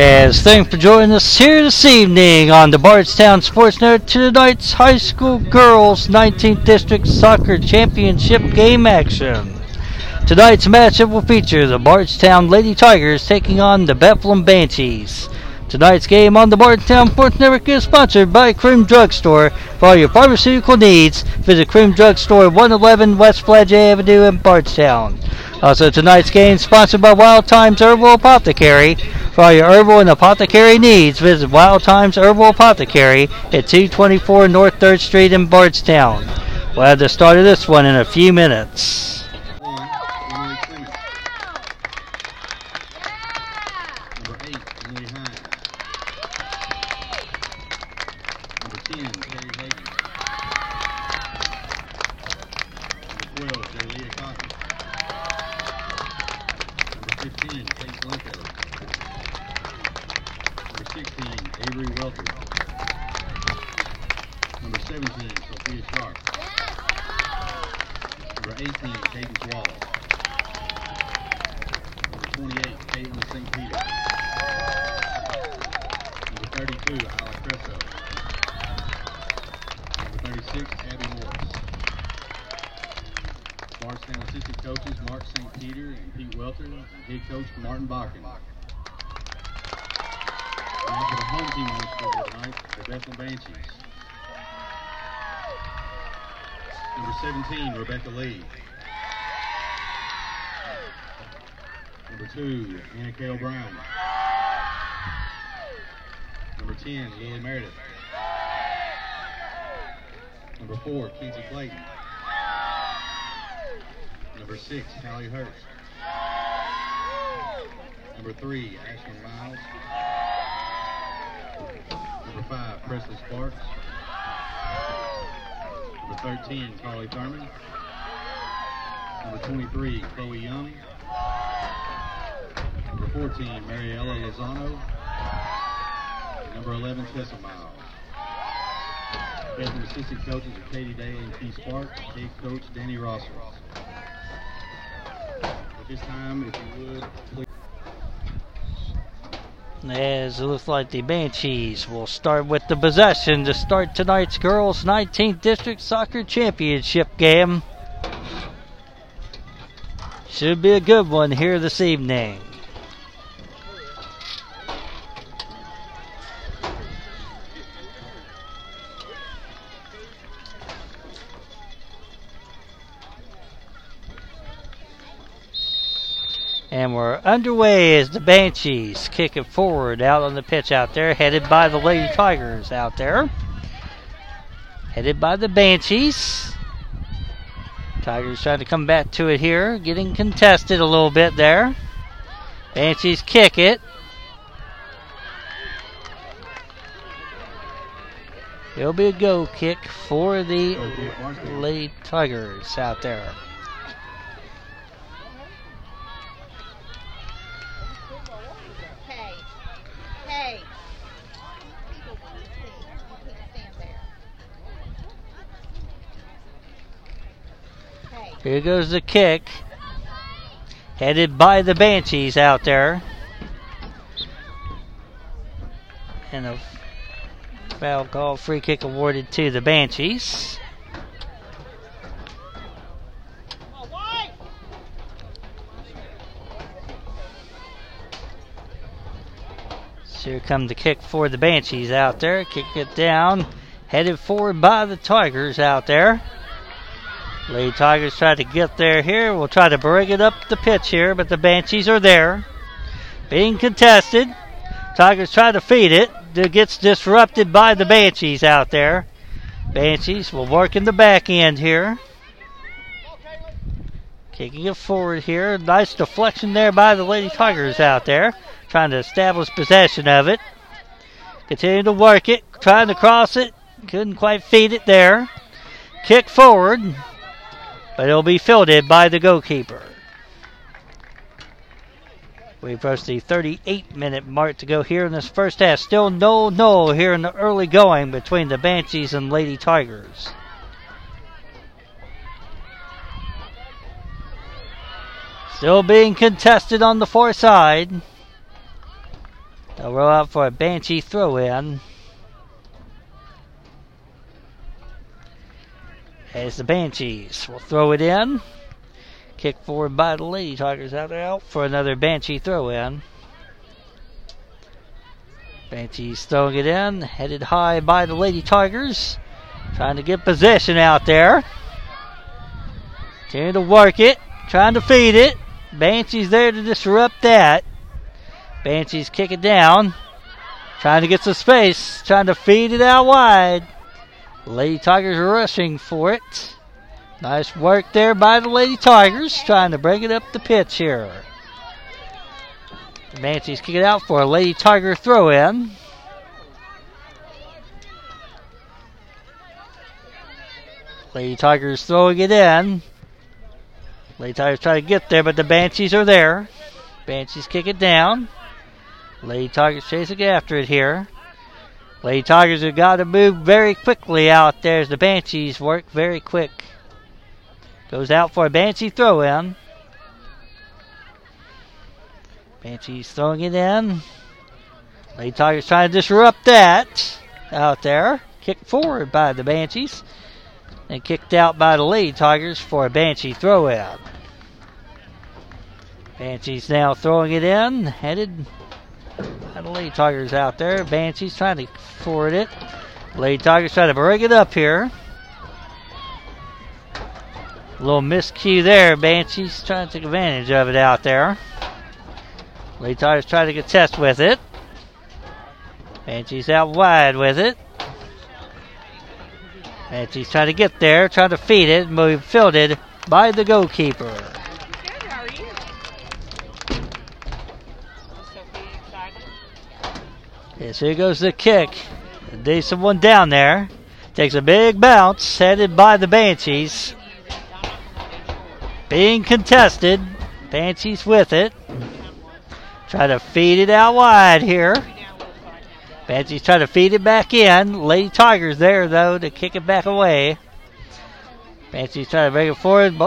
As thanks for joining us here this evening on the Bardstown Sports Network to tonight's high school girls 19th District Soccer Championship game action. Tonight's matchup will feature the Bardstown Lady Tigers taking on the Bethlehem Banshees. Tonight's game on the Bardstown Sports Network is sponsored by Cream Drugstore. For all your pharmaceutical needs, visit Cream Drugstore 111 West Flaget Avenue in Bardstown. Also, tonight's game sponsored by Wild Times Herbal Apothecary. For all your herbal and apothecary needs, visit Wild Times Herbal Apothecary at 224 North 3rd Street in Bardstown. We'll have the start of this one in a few minutes. 10, Carly Thurman. Number 23, Chloe Young. Number 14, Mariella Lozano. Number 11, Tessa Miles. Head assistant coaches are Katie Day and Keith Spark. Head coach, Danny Rosser. At this time, if you would, please. As it looks like the Banshees will start with the possession to start tonight's girls 19th District Soccer Championship game. Should be a good one here this evening. And we're underway as the Banshees kick it forward out on the pitch out there, headed by the Lady Tigers out there. Headed by the Banshees. Tigers trying to come back to it here, getting contested a little bit there. Banshees kick it. It'll be a go kick for the Lady Tigers out there. Hey, hey. People want to see. You can't stand there. Hey. Here goes the kick. Headed by the Banshees out there. And a foul call, free kick awarded to the Banshees. Here come the kick for the Banshees out there. Kick it down. Headed forward by the Tigers out there. Lady Tigers try to get there here. We'll try to bring it up the pitch here, but the Banshees are there. Being contested. Tigers try to feed it. It gets disrupted by the Banshees out there. Banshees will work in the back end here. Kicking it forward here. Nice deflection there by the Lady Tigers out there. Trying to establish possession of it. Continue to work it. Trying to cross it. Couldn't quite feed it there. Kick forward. But it'll be fielded by the goalkeeper. We approach the 38 minute mark to go here in this first half. Still no no here in the early going between the Banshees and Lady Tigers. Still being contested on the far side. They'll roll out for a Banshee throw in. As the Banshees we'll throw it in. Kick forward by the Lady Tigers out there out for another Banshee throw in. Banshees throwing it in, headed high by the Lady Tigers. Trying to get possession out there. Trying to work it, trying to feed it. Banshee's there to disrupt that. Banshees kick it down. Trying to get some space, trying to feed it out wide. Lady Tigers rushing for it. Nice work there by the Lady Tigers, trying to bring it up the pitch here. The Banshees kick it out for a Lady Tiger throw in. Lady Tigers throwing it in. Lady Tigers try to get there, but the Banshees are there. Banshees kick it down. Lady Tigers chasing after it here. Lady Tigers have got to move very quickly out there as the Banshees work very quick. Goes out for a Banshee throw in. Banshees throwing it in. Lady Tigers trying to disrupt that out there. Kicked forward by the Banshees. And kicked out by the Lady Tigers for a Banshee throw in. Banshees now throwing it in. Headed the Lady Tigers out there. Banshees trying to forward it. Lady Tigers trying to break it up here. A little miscue there. Banshees trying to take advantage of it out there. Lady Tigers trying to contest with it. Banshees out wide with it. Banshees trying to get there, trying to feed it, and be fielded by the goalkeeper. Good, how are you? Sophie excited? Yes, here goes the kick. A decent one down there. Takes a big bounce, headed by the Banshees. Being contested. Banshees with it. Try to feed it out wide here. Banshees try to feed it back in. Lady Tigers there, though, to kick it back away. Banshees try to bring it forward.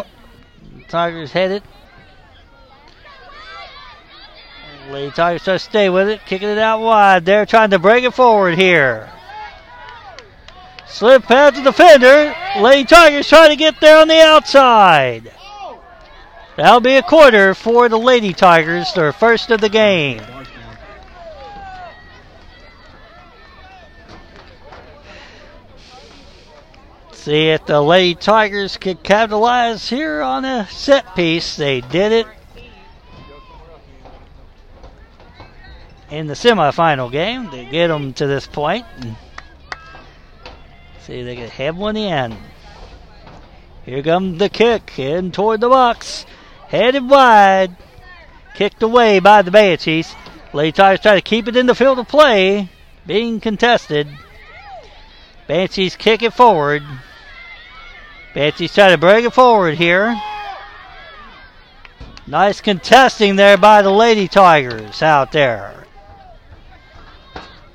Tigers headed. Lady Tigers try to stay with it, kicking it out wide. They're trying to bring it forward here. Slip past the defender. Lady Tigers trying to get there on the outside. That'll be a quarter for the Lady Tigers, their first of the game. See if the Lady Tigers could capitalize here on a set piece. They did it in the semifinal game to get them to this point. See if they can have one in. Here comes the kick in toward the box. Headed wide. Kicked away by the Banshees. Lady Tigers try to keep it in the field of play. Being contested. Banshees kick it forward. Banshees try to break it forward here. Nice contesting there by the Lady Tigers out there.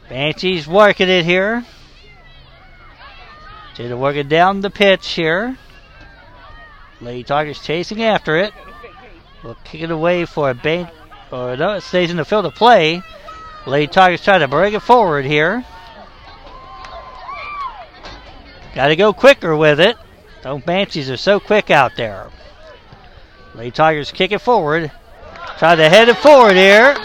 Banshees working it here. Trying to work it down the pitch here. Lady Tigers chasing after it. We'll kick it away for a bank. Or no, it stays in the field of play. Lady Tigers trying to bring it forward here. Got to go quicker with it. Those Banshees are so quick out there. Lady Tigers kick it forward. Try to head it forward here.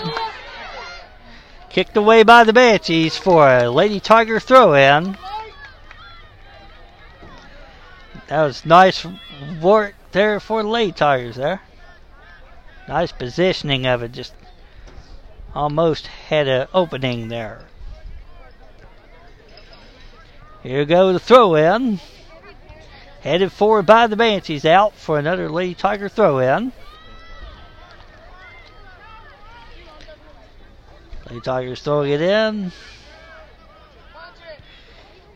Kicked away by the Banshees for a Lady Tiger throw in. That was nice work there for the Lady Tigers there. Nice positioning of it. Just almost had an opening there. Here goes the throw in. Headed forward by the Banshees out for another Lady Tiger throw in. Tigers throwing it in.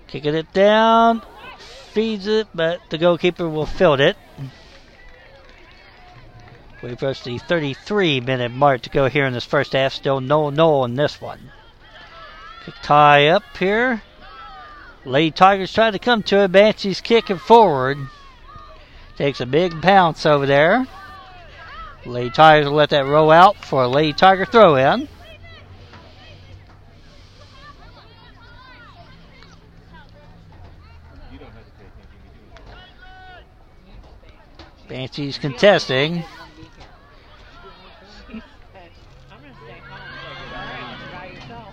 Kicking it down. Feeds it, but the goalkeeper will field it. We approach the 33 minute mark to go here in this first half. Still no no in this one. Kick tie up here. Lady Tigers trying to come to it. Banshees kicking forward. Takes a big pounce over there. Lady Tigers will let that roll out for a Lady Tiger throw in. Banshees contesting.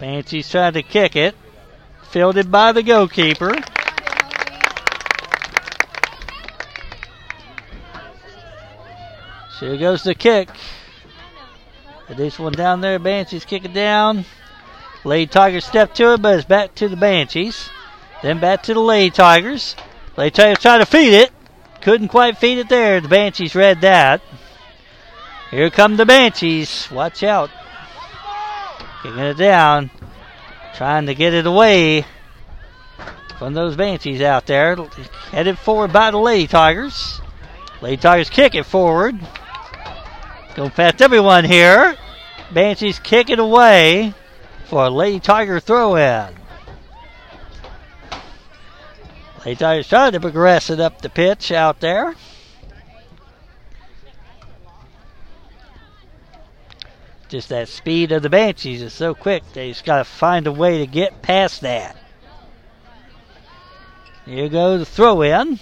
Banshees trying to kick it. Fielded by the goalkeeper. So here goes the kick. This one down there, Banshees kick it down. Lady Tigers step to it, but it's back to the Banshees. Then back to the Lady Tigers. Lady Tigers try to feed it. Couldn't quite feed it there. The Banshees read that. Here come the Banshees. Watch out. Kicking it down. Trying to get it away from those Banshees out there. Headed forward by the Lady Tigers. Lady Tigers kick it forward. Going past everyone here. Banshees kick it away for a Lady Tiger throw in. Tigers trying to progress it up the pitch out there. Just that speed of the Banshees is so quick, they just got to find a way to get past that. Here goes the throw in.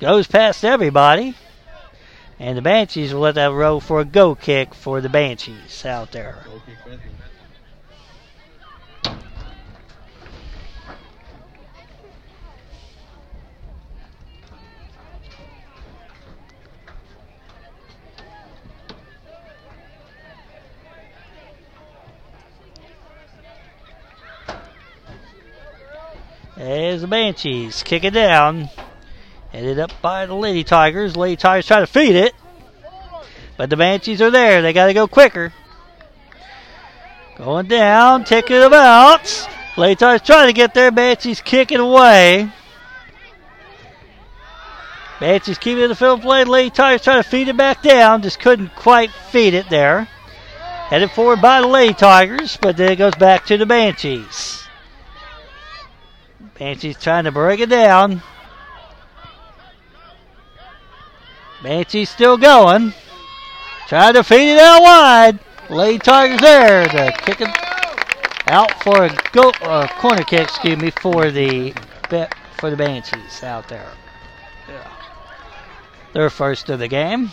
Goes past everybody. And the Banshees will let that roll for a go kick for the Banshees out there. Kick There's the Banshees. Kick it down. Headed up by the Lady Tigers. Lady Tigers try to feed it. But the Banshees are there. They got to go quicker. Going down. Taking them out. Lady Tigers trying to get there. Banshees kicking away. Banshees keeping the field play. Lady Tigers trying to feed it back down. Just couldn't quite feed it there. Headed forward by the Lady Tigers. But then it goes back to the Banshees. Banshees trying to break it down. Banshees still going. Trying to feed it out wide. Lady Tigers there to kick it out for a go uh, corner kick, excuse me, for the for the Banshees out there. Yeah. Their first of the game.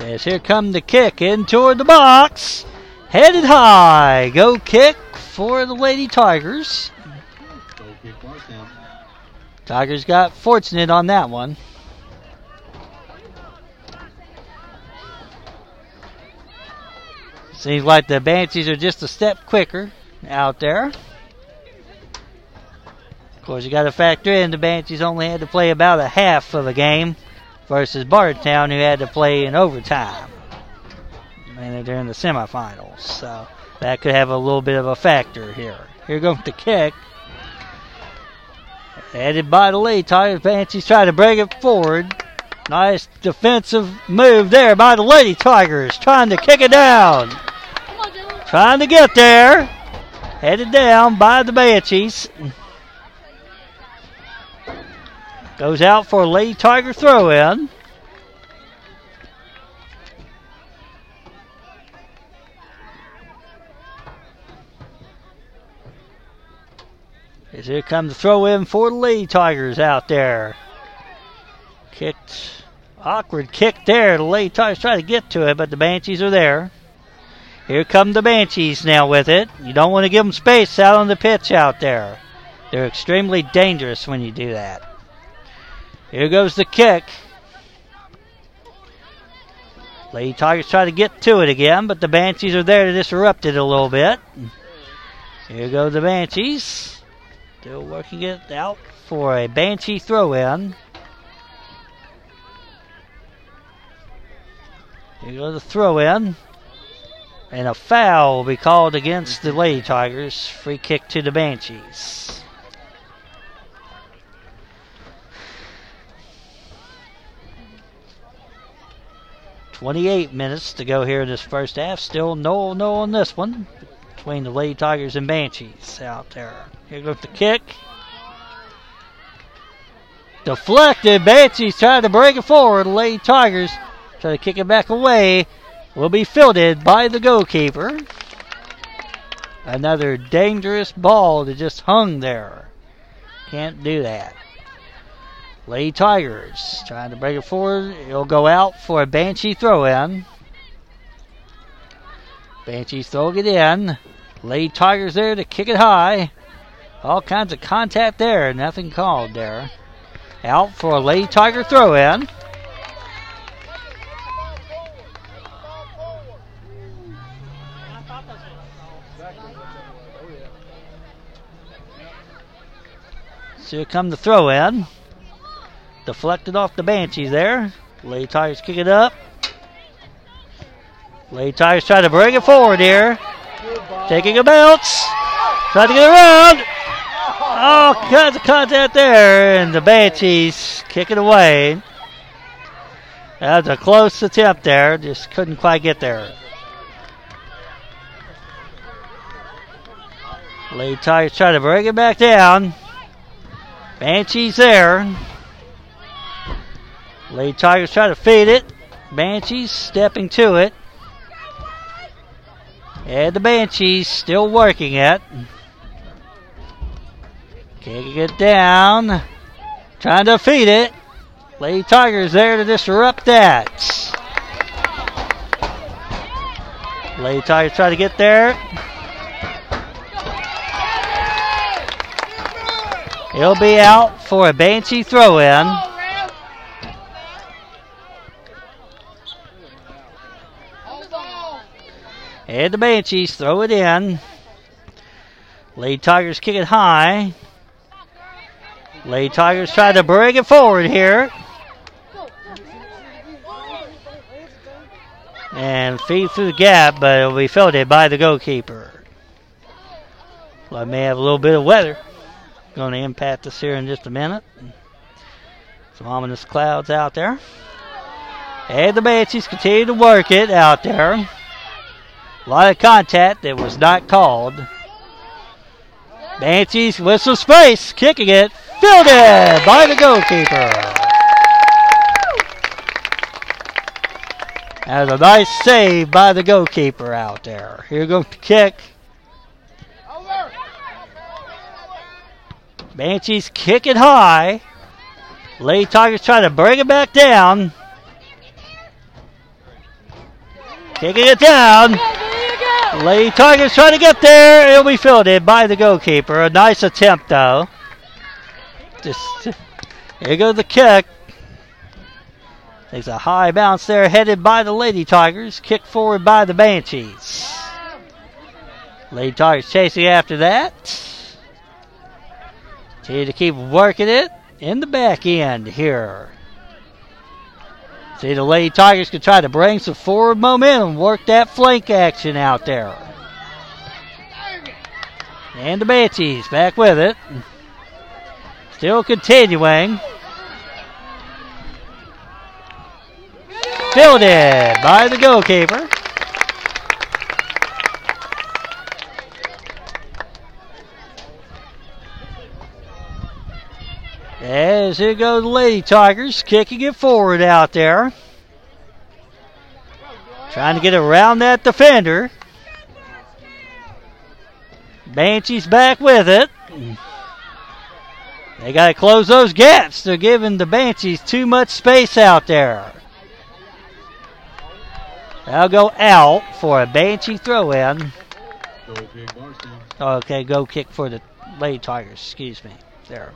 Yes, here come the kick in toward the box. Headed high. Go kick for the Lady Tigers. Tigers got fortunate on that one. Seems like the Banshees are just a step quicker out there. Of course, you got to factor in the Banshees only had to play about a half of a game versus Bardstown, who had to play in overtime. And they're in the semifinals, so that could have a little bit of a factor here. Here goes the kick. Headed by the lead, Tigers Banshees try to bring it forward. Nice defensive move there by the Lady Tigers, trying to kick it down. Trying to get there. Headed down by the Banshees. Goes out for a Lady Tiger throw in. Here comes the throw in for the Lady Tigers out there. Kicked, awkward kick there. The Lady Tigers try to get to it, but the Banshees are there. Here come the Banshees now with it. You don't want to give them space out on the pitch out there. They're extremely dangerous when you do that. Here goes the kick. Lady Tigers try to get to it again, but the Banshees are there to disrupt it a little bit. Here go the Banshees. Still working it out for a Banshee throw in. Here goes the throw in. And a foul will be called against the Lady Tigers. Free kick to the Banshees. Twenty-eight minutes to go here in this first half. Still no no on this one between the Lady Tigers and Banshees out there. Here goes the kick. Deflected. Banshees trying to break it forward. Lady Tigers try to kick it back away. Will be fielded by the goalkeeper. Another dangerous ball that just hung there. Can't do that. Lady Tigers trying to break it forward. It'll go out for a Banshee throw in. Banshees throwing it in. Lady Tigers there to kick it high. All kinds of contact there. Nothing called there. Out for a Lady Tiger throw in. So here come the throw in. Deflected off the Banshees there. Lady Tigers kick it up. Lady Tigers try to bring it forward here. Taking a bounce. Trying to get around. All kinds of contact there. And the Banshees kick it away. That was a close attempt there. Just couldn't quite get there. Lady Tigers try to bring it back down. Banshees there. Lady Tigers try to feed it. Banshees stepping to it. And the Banshees still working it. Kicking it down. Trying to feed it. Lady Tigers there to disrupt that. Lady Tigers try to get there. He'll be out for a Banshee throw in. And the Banshees throw it in. Lady Tigers kick it high. Lady Tigers try to bring it forward here. And feed through the gap, but it'll be fielded by the goalkeeper. Well, I may have a little bit of weather. Going to impact us here in just a minute. Some ominous clouds out there. And the Banshees continue to work it out there. A lot of contact that was not called. Banshees with some space, kicking it, fielded by the goalkeeper. That was a nice save by the goalkeeper out there. Here goes the kick. Banshees kick it high. Lady Tigers trying to bring it back down. Kicking it down. Lady Tigers trying to get there. It'll be fielded by the goalkeeper. A nice attempt, though. Just here goes the kick. Takes a high bounce there, headed by the Lady Tigers. Kick forward by the Banshees. Lady Tigers chasing after that. Continue to keep working it in the back end here. See, the Lady Tigers can try to bring some forward momentum, work that flank action out there. And the Banshees back with it. Still continuing. Fielded by the goalkeeper. As here goes the Lady Tigers, kicking it forward out there. Trying to get around that defender. Banshees back with it. They got to close those gaps. They're giving the Banshees too much space out there. That'll go out for a Banshee throw in. Go kick Bardstown. Okay, go kick for the Lady Tigers. Excuse me. There.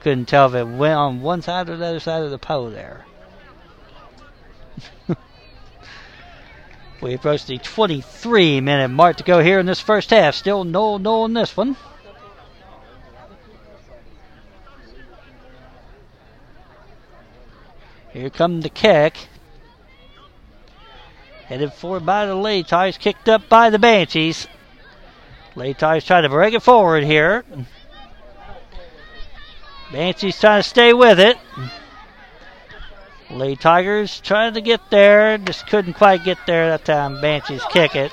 Couldn't tell if it went on one side or the other side of the pole there. we approach the 23 minute mark to go here in this first half. Still no no in this one. Here come the kick. Headed forward by the Lady Tigers, kicked up by the Banshees. Lady Tigers trying to break it forward here. Banshees trying to stay with it. Lady Tigers trying to get there, just couldn't quite get there that time. Banshees kick it.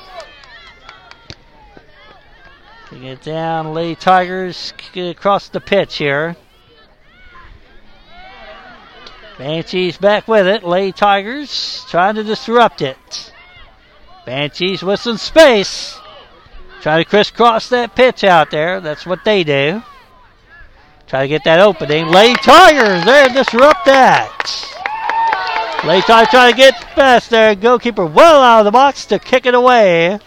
Kick it down. Lady Tigers across the pitch here. Banshees back with it. Lady Tigers trying to disrupt it. Banshees with some space. Try to crisscross that pitch out there. That's what they do. Try to get that opening. Lady Tigers there disrupt that. Lady Tigers trying to get past there. Goalkeeper well out of the box to kick it away.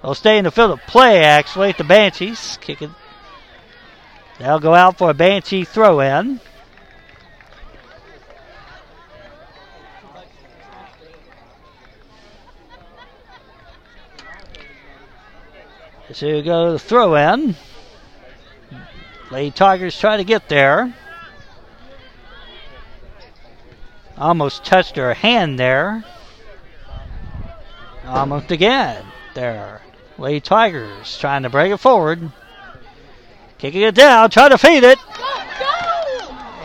They'll stay in the field of play actually. The Banshees kick it. They'll go out for a Banshee throw in. So you go the throw in. Lady Tigers try to get there. Almost touched her hand there. Almost again there. Lady Tigers trying to break it forward. Kicking it down, trying to feed it.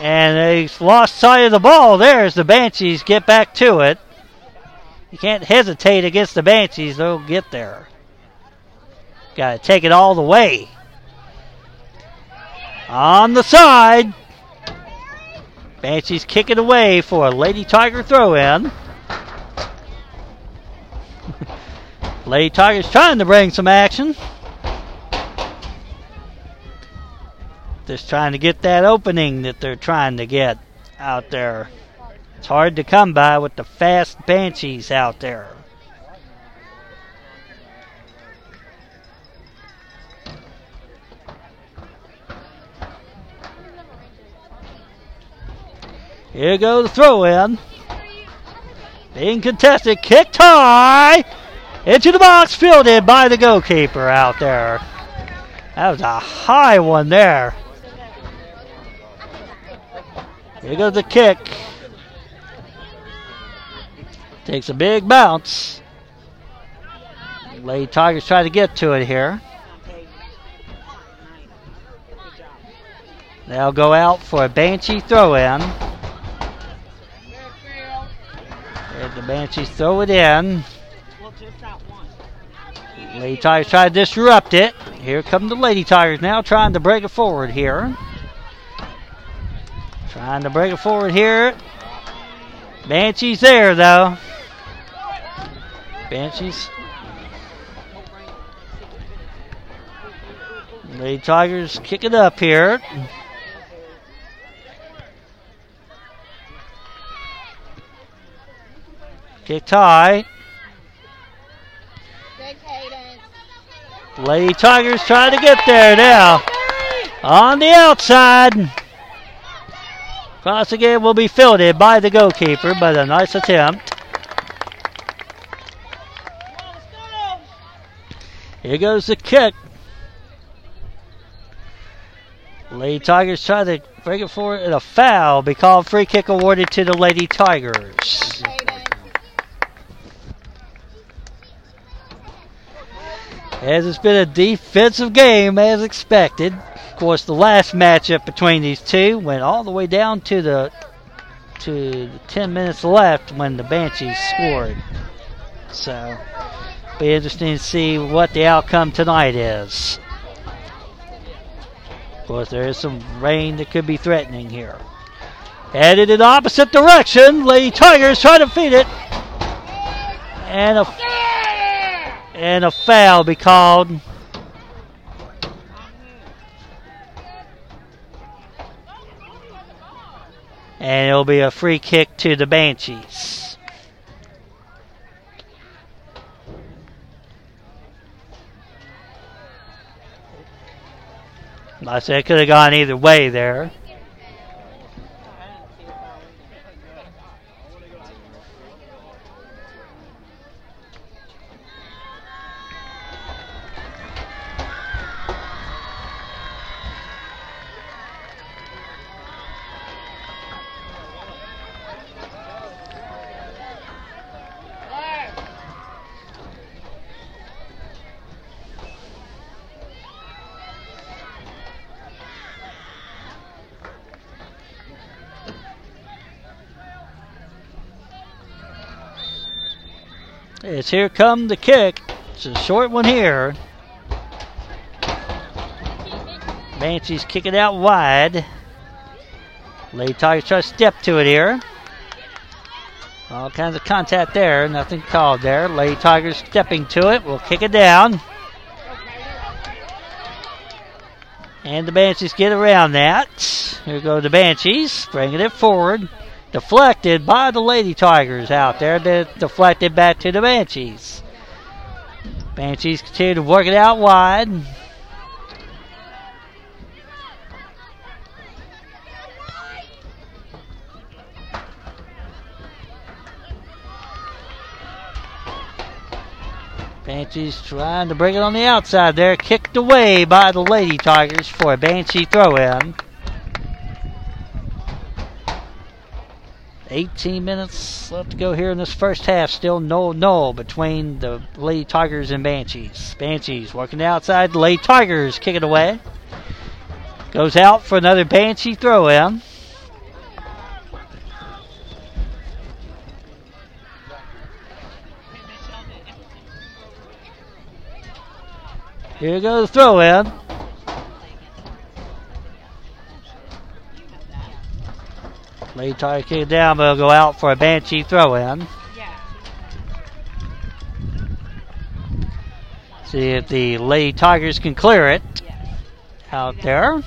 And they lost sight of the ball there as the Banshees get back to it. You can't hesitate against the Banshees, they'll get there. Got to take it all the way. On the side. Banshees kick it away for a Lady Tiger throw in. Lady Tigers trying to bring some action. Just trying to get that opening that they're trying to get out there. It's hard to come by with the fast Banshees out there. Here goes the throw in. Being contested, kicked high into the box, fielded by the goalkeeper out there. That was a high one there. Here goes the kick. Takes a big bounce. Lady Tigers try to get to it here. They'll go out for a Banshee throw in. And the Banshees throw it in. Lady Tigers try to disrupt it. Here come the Lady Tigers now trying to break it forward here. Trying to break it forward here. Banshees there though. Banshees. Lady Tigers kick it up here. Kicked high. Lady Tigers trying to get there now. On the outside. Cross again will be fielded by the goalkeeper, but a nice attempt. Here goes the kick. Lady Tigers try to break it forward and a foul. Be called free kick awarded to the Lady Tigers. As it's been a defensive game as expected. Of course, the last matchup between these two went all the way down to the to the 10 minutes left when the Banshees scored. So, be interesting to see what the outcome tonight is. Of course, there is some rain that could be threatening here. Headed in opposite direction. Lady Tigers try to feed it. And a and a foul be called. And it'll be a free kick to the Banshees. Like I said, it could have gone either way there. It's here come the kick. It's a short one here. Banshees kick it out wide. Lady Tigers try to step to it here. All kinds of contact there. Nothing called there. Lady Tigers stepping to it. We'll kick it down. And the Banshees get around that. Here go the Banshees, bringing it forward. Deflected by the Lady Tigers out there. De- deflected back to the Banshees. Banshees continue to work it out wide. Banshees trying to bring it on the outside there. Kicked away by the Lady Tigers for a Banshee throw in. 18 minutes left to go here in this first half. Still no no between the Lady Tigers and Banshees. Banshees working the outside. The Lady Tigers kick it away. Goes out for another Banshee throw in. Here goes throw in. Lady Tiger kick it down, but it'll go out for a Banshee throw in. See if the Lady Tigers can clear it out there.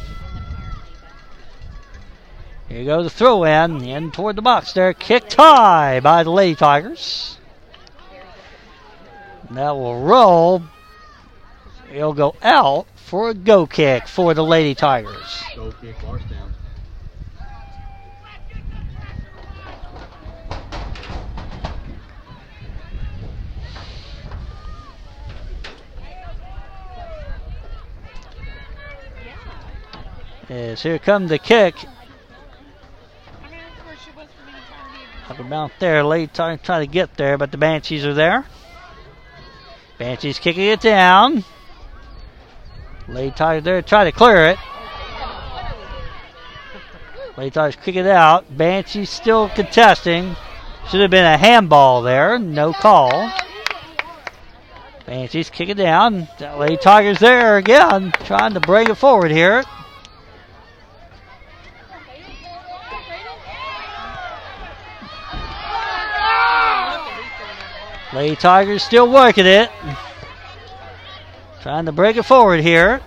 Here goes the throw in, in toward the box there. Kicked high by the Lady Tigers. And that will roll. It'll go out for a go kick for the Lady Tigers. Goal kick. Yes, here comes the kick. Trying Up about there. Lady Tigers trying to get there, but the Banshees are there. Banshees kicking it down. Lady Tigers there try to clear it. Lady Tigers kicking it out. Banshees still contesting. Should have been a handball there. No call. Banshees kick it down. Lady Tigers there again, trying to bring it forward here. Lady Tigers still working it. Trying to break it forward here.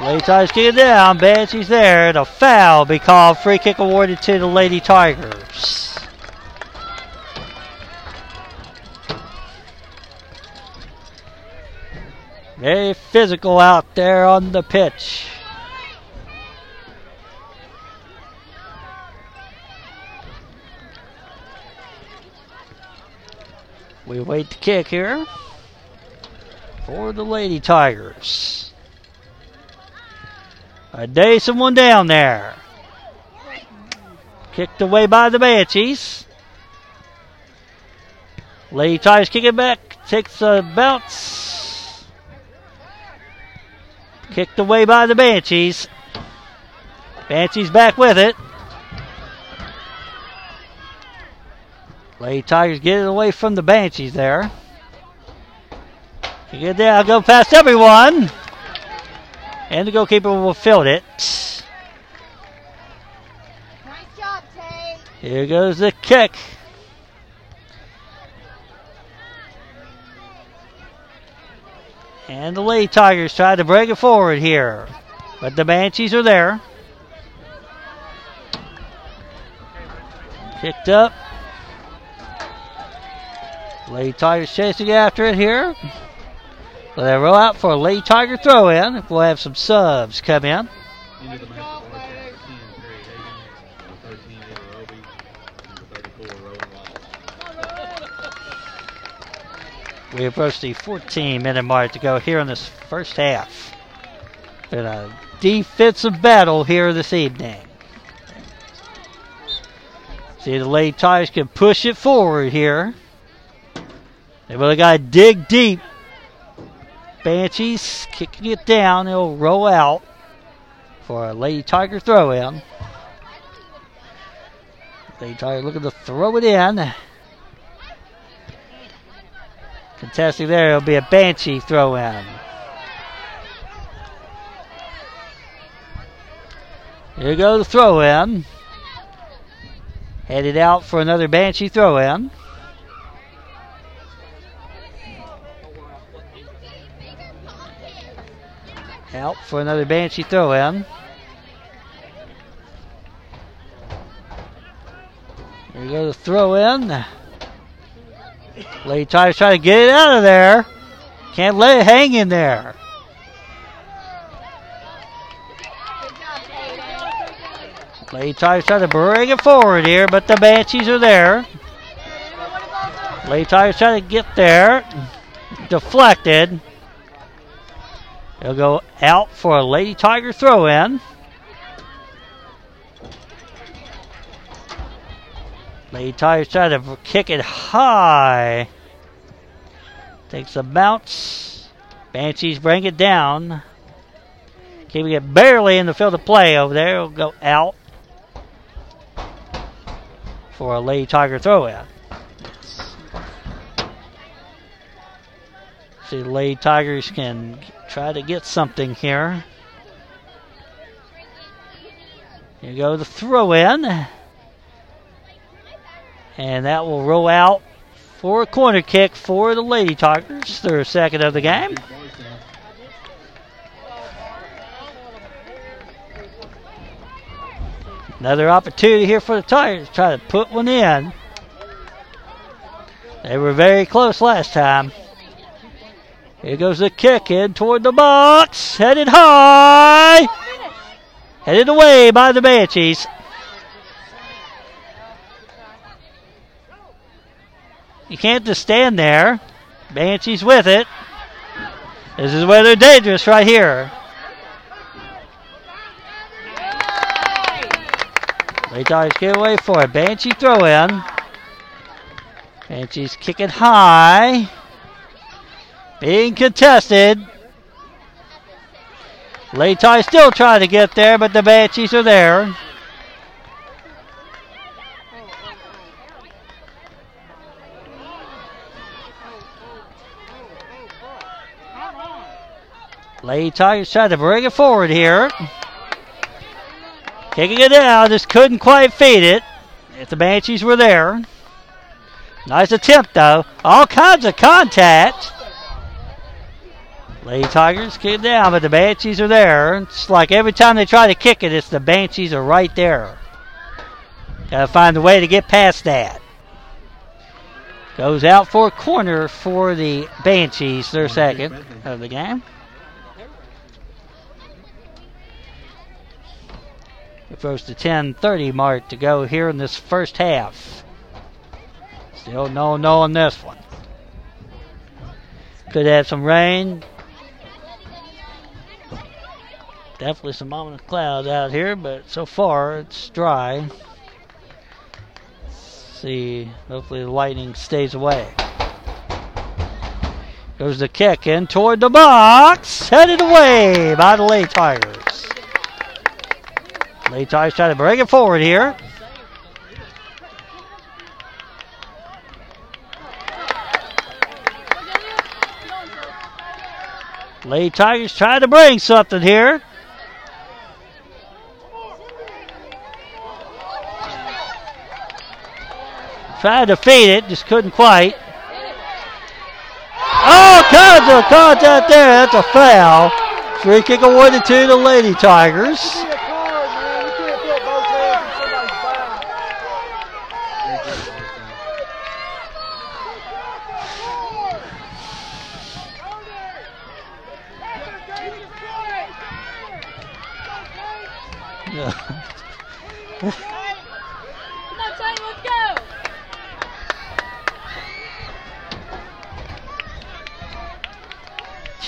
Lady Tigers kick it down. Banshee's there. The foul be called. Free kick awarded to the Lady Tigers. Very physical out there on the pitch. We wait the kick here for the Lady Tigers. A day someone down there. Kicked away by the Banshees. Lady Tigers kick it back, takes a bounce. Kicked away by the Banshees. Banshees back with it. Lady Tigers get it away from the Banshees there. Kick I'll go past everyone. And the goalkeeper will field it. Nice job, Tate. Here goes the kick. And the Lady Tigers try to break it forward here. But the Banshees are there. Kicked up. Lady Tigers chasing after it here. So they roll out for a Lady Tiger throw in. We'll have some subs come in. Into the match for Bardstown, 10, Terry Hagan. Number 13, Eva Roby. Number 34, Rowan Wallace. We approach the 14 minute mark to go here in this first half. Been a defensive battle here this evening. See, the Lady Tigers can push it forward here. They really got to dig deep. Banshees kicking it down. It'll roll out for a Lady Tiger throw in. Lady Tiger looking to throw it in. Contesting there, it'll be a Banshee throw in. Here goes the throw in. Headed out for another Banshee throw in. Out for another Banshee throw in. Here goes the throw in. Lady Tigers trying to get it out of there. Can't let it hang in there. Lady Tigers trying to bring it forward here, but the Banshees are there. Lady Tigers trying to get there. Deflected. They'll go out for a Lady Tiger throw in. Lady Tigers trying to kick it high. Takes a bounce. Banshees bring it down. Keeping it barely in the field of play over there. It'll go out for a Lady Tiger throw in. See, Lady Tigers can try to get something here. Here go the throw in. And that will roll out for a corner kick for the Lady Tigers, their second of the game. Another opportunity here for the Tigers to try to put one in. They were very close last time. Here goes the kick in toward the box. Headed high. Headed away by the Banshees. You can't just stand there. Banshees with it. This is where they're dangerous right here. Tigers get away for a Banshee throw in. Banshees kicking high. Being contested. Tigers still trying to get there, but the Banshees are there. Lady Tigers trying to bring it forward here. Kicking it out, just couldn't quite feed it. If the Banshees were there. Nice attempt though. All kinds of contact. Lady Tigers kick down, but the Banshees are there. It's like every time they try to kick it, it's the Banshees are right there. Gotta find a way to get past that. Goes out for a corner for the Banshees, their second of the game. It Approach the 10:30 mark to go here in this first half. Still no no on this one. Could have some rain. Definitely some ominous clouds out here, but so far it's dry. see, hopefully the lightning stays away. Goes the kick in toward the box, headed away by the Lay Tigers. Lay Tigers trying to bring it forward here. Lay Tigers trying to bring something here. Tried to feed it, just couldn't quite. Oh, kinds of contact there. That's a foul. Free kick awarded to the Lady Tigers. Big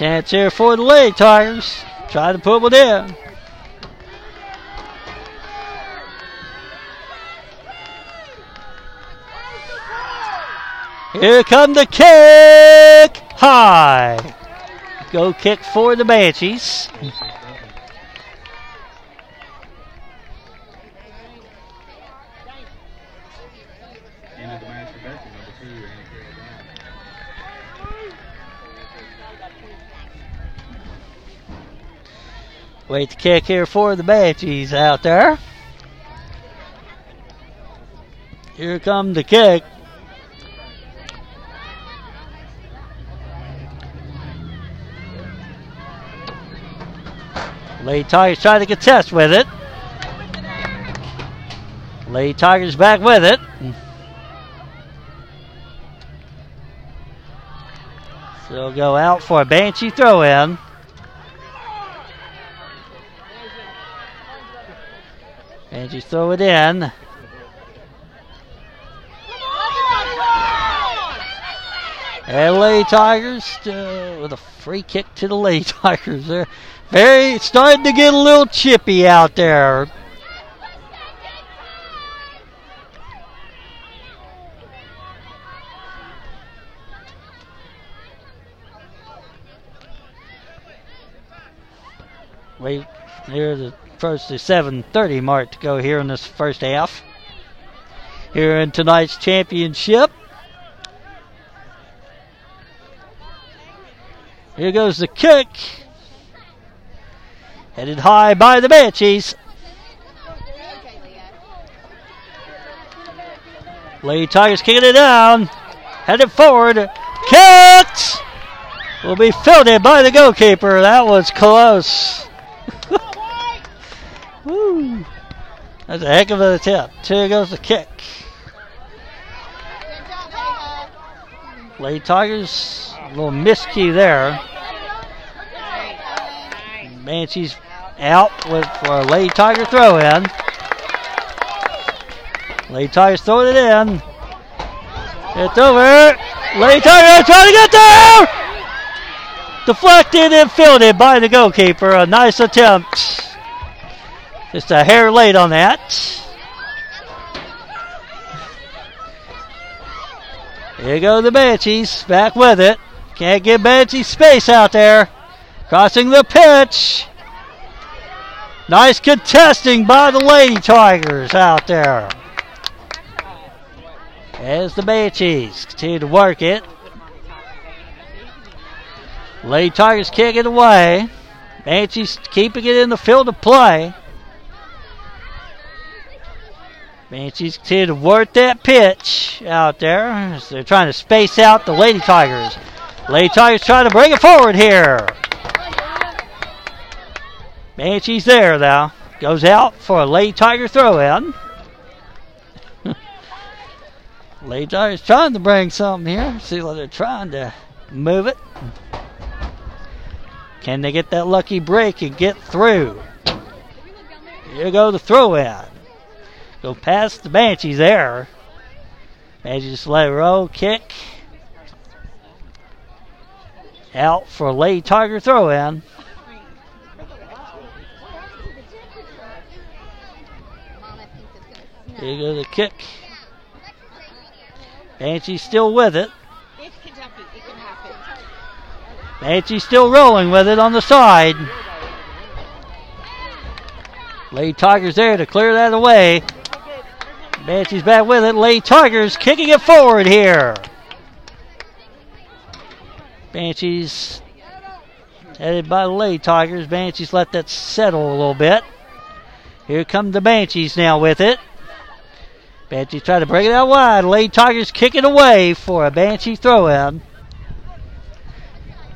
Chance here for the Lady Tigers. Try to put one in. Here come the kick high. Go kick for the Banshees. Into the master bedroom, number two, Anna Carroll Brown. Wait to kick here for the Banshees out there. Here come the kick. Lady Tigers trying to contest with it. Lady Tigers back with it. So go out for a Banshee throw in. Banshees throw it in. LA Tigers uh, with a free kick to the LA Tigers. They're very starting to get a little chippy out there. Wait, here's the first the 7:30 mark to go here in this first half. Here in tonight's championship. Here goes the kick. Headed high by the Banshees. Lady Tigers kicking it down. Headed forward. Kicked! Will be fielded by the goalkeeper. That was close. That's a heck of an attempt. Here goes the kick. Lady Tigers, a little miscue there. Banshees out with for a Lady Tiger throw in. Lady Tigers throwing it in. It's over. Lady Tiger trying to get there! Deflected and fielded by the goalkeeper. A nice attempt. Just a hair late on that. Here go the Banshees. Back with it. Can't give Banshee space out there. Crossing the pitch. Nice contesting by the Lady Tigers out there. As the Banshees continue to work it. Lady Tigers kick it away. Banshees keeping it in the field of play. Banshees continue to work that pitch out there. They're trying to space out the Lady Tigers. Lady Tigers trying to bring it forward here. Banshees there now. Goes out for a Lady Tiger throw in. Lady Tigers trying to bring something here. See what they're trying to move it. Can they get that lucky break and get through? Here go the throw in. Go past the Banshees there. Banshees just let it roll, kick. Out for a Lady Tiger throw in. Here goes the kick. Banshee's still with it. Banshee's still rolling with it on the side. Lady Tigers there to clear that away. Banshee's back with it. Lady Tigers kicking it forward here. Banshees headed by Lady Tigers. Banshees let that settle a little bit. Here come the Banshees now with it. Banshees try to break it out wide. Lady Tigers kick it away for a Banshee throw in.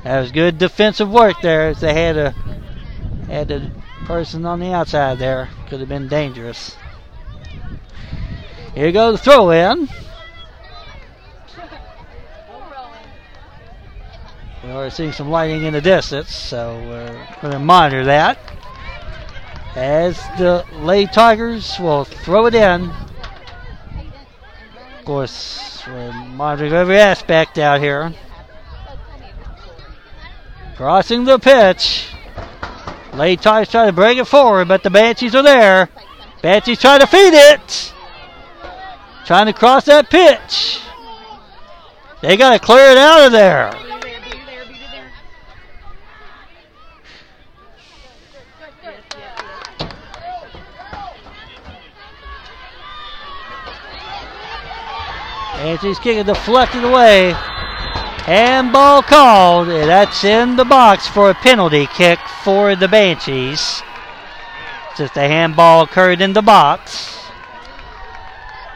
That was good defensive work there as they had a had a person on the outside there. Could have been dangerous. Here goes the throw in. We are seeing some lighting in the distance, so we're going to monitor that. As the Lady Tigers will throw it in. Of course, we're monitoring every aspect out here. Crossing the pitch. Lady Tigers try to bring it forward, but the Banshees are there. Banshees trying to feed it. Trying to cross that pitch. They got to clear it out of there. Yes. Banshees kicking deflected away. Handball called, and that's in the box for a penalty kick for the Banshees. Just a handball occurred in the box.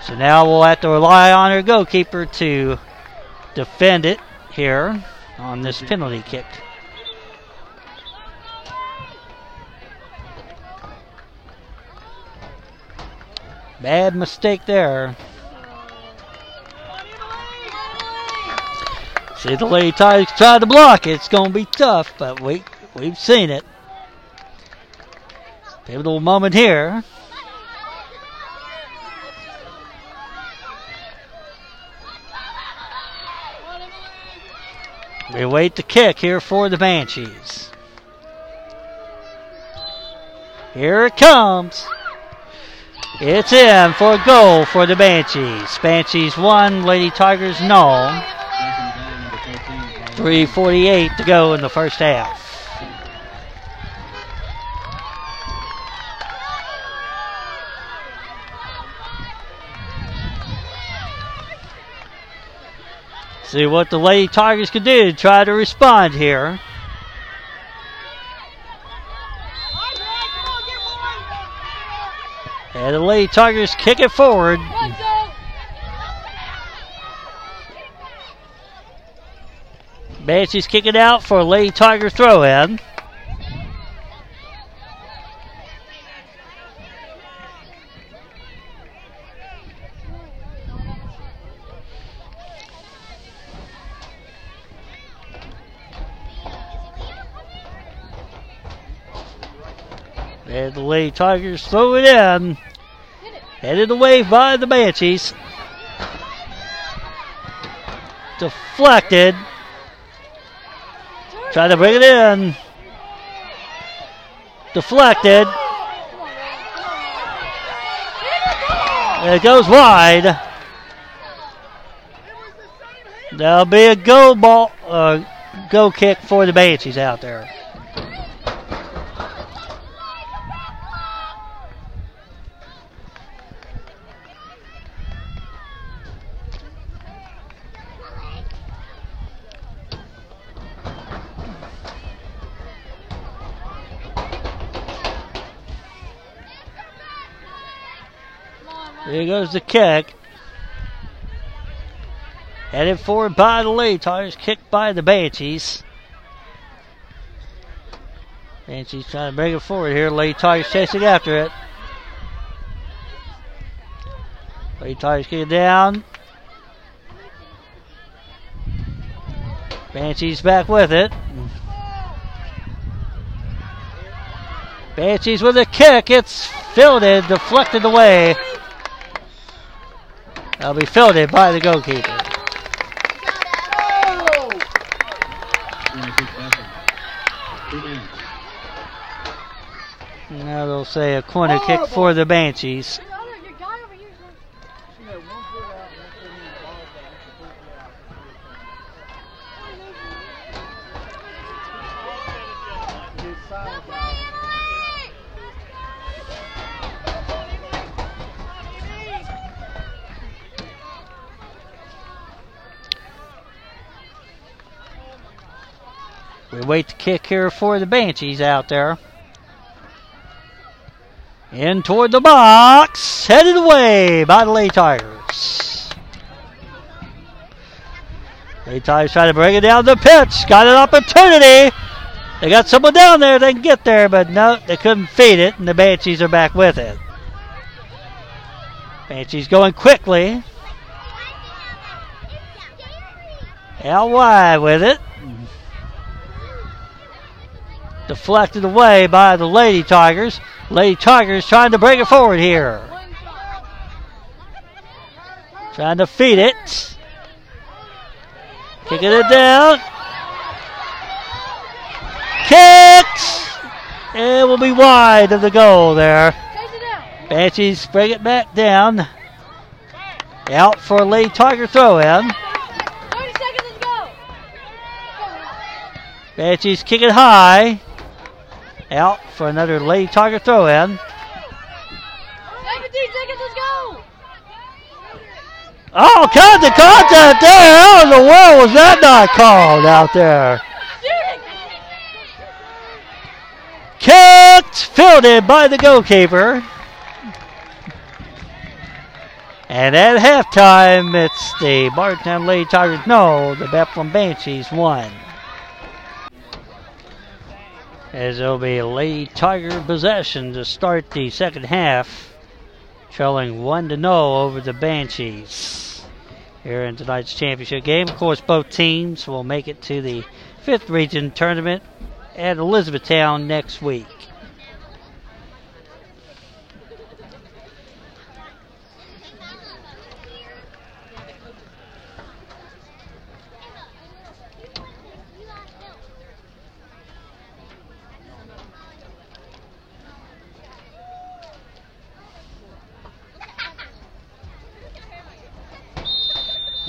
So now we'll have to rely on our goalkeeper to defend it here on this penalty kick. Bad mistake there. See the Lady Tigers try to block it. It's going to be tough, but we, we've seen it. Pivotal moment here. We wait the kick here for the Banshees. Here it comes. It's in for a goal for the Banshees. Banshees 1, Lady Tigers no. Second down, number 13. 3.48 to go in the first half. See what the Lady Tigers can do to try to respond here. And the Lady Tigers kick it forward. Banshees kick it out for a Lady Tiger throw in. And the Lady Tigers throw it in. Headed away by the Banshees. Deflected. Try to bring it in. Deflected. And it goes wide. There'll be a go ball, uh, go kick for the Banshees out there. There goes the kick. Headed forward by the Tigers, kicked by the Banshees. Banshees trying to bring it forward here. Tigers chasing after it. Tigers kick it down. Banshees back with it. Banshees with a kick. It's fielded, deflected away. That'll be fielded by the goalkeeper. 26 seconds. Two down. Now they'll say a corner kick for the Banshees. To kick here for the Banshees out there. In toward the box, headed away by the Lady Tigers. Lady Tigers trying to bring it down the pitch. Got an opportunity. They got someone down there they can get there, but no, they couldn't feed it, and the Banshees are back with it. Banshees going quickly. Out wide with it. Deflected away by the Lady Tigers. Lady Tigers trying to bring it forward here. Trying to feed it. Kicking it down. Kicked! It will be wide of the goal there. Banshees bring it back down. Out for a Lady Tiger throw in. Banshees kick it high. Out for another Lady Tiger throw in. Oh, cut the contact there. How in the world was that not called out there? Kicked, fielded by the goalkeeper. And at halftime, it's the Bardstown Lady Tigers. No, the Bethlehem Banshees won. As it'll be Lady Tiger possession to start the second half, trailing one to no over the Banshees. Here in tonight's championship game, of course, both teams will make it to the fifth region tournament at Elizabethtown next week.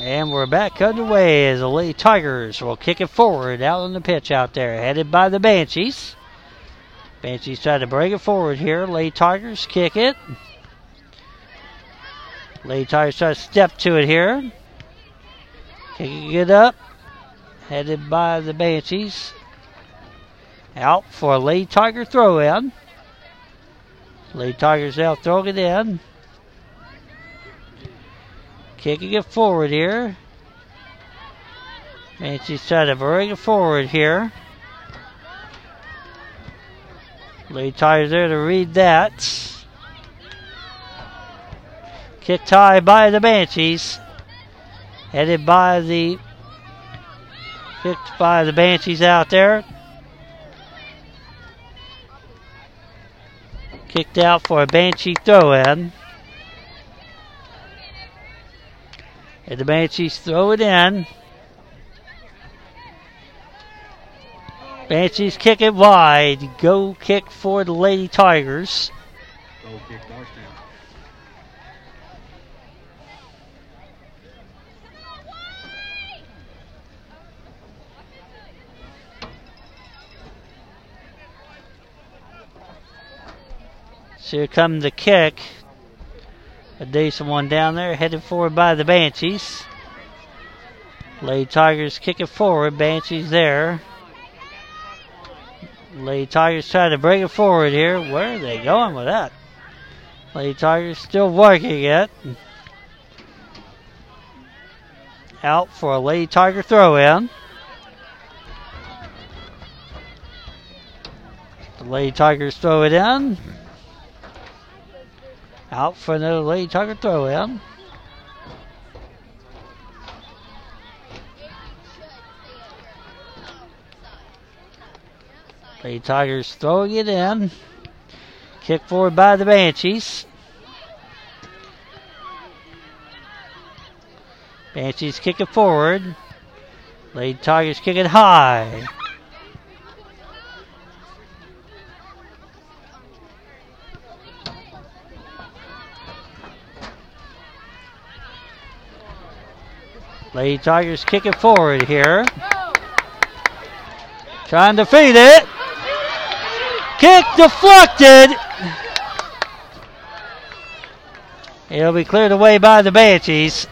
And we're back underway as the Lady Tigers will kick it forward out on the pitch out there, headed by the Banshees. Banshees try to bring it forward here. Lady Tigers kick it. Lady Tigers try to step to it here. Kicking it up, headed by the Banshees. Out for a Lady Tiger throw in. Lady Tigers out throwing it in. Kicking it forward here. Bring it forward here. Lady Tigers there to read that. Kicked high by the Banshees. Headed by the kicked by the Banshees out there. Kicked out for a Banshee throw in. And the Banshees throw it in. Banshees kick it wide. Go kick for the Lady Tigers. Goal kick Bardstown. So here comes the kick. A decent one down there, headed forward by the Banshees. Lady Tigers kick it forward. Banshees there. Lady Tigers try to bring it forward here. Where are they going with that? Lady Tigers still working it. Out for a Lady Tiger throw in. The Lady Tigers throw it in. Out for another Lady Tiger throw in. Lady Tigers throwing it in. Kick forward by the Banshees. Banshees kick it forward. Lady Tigers kick it high. Lady Tigers kick it forward here. Trying to feed it. Kick deflected. It'll be cleared away by the Banshees.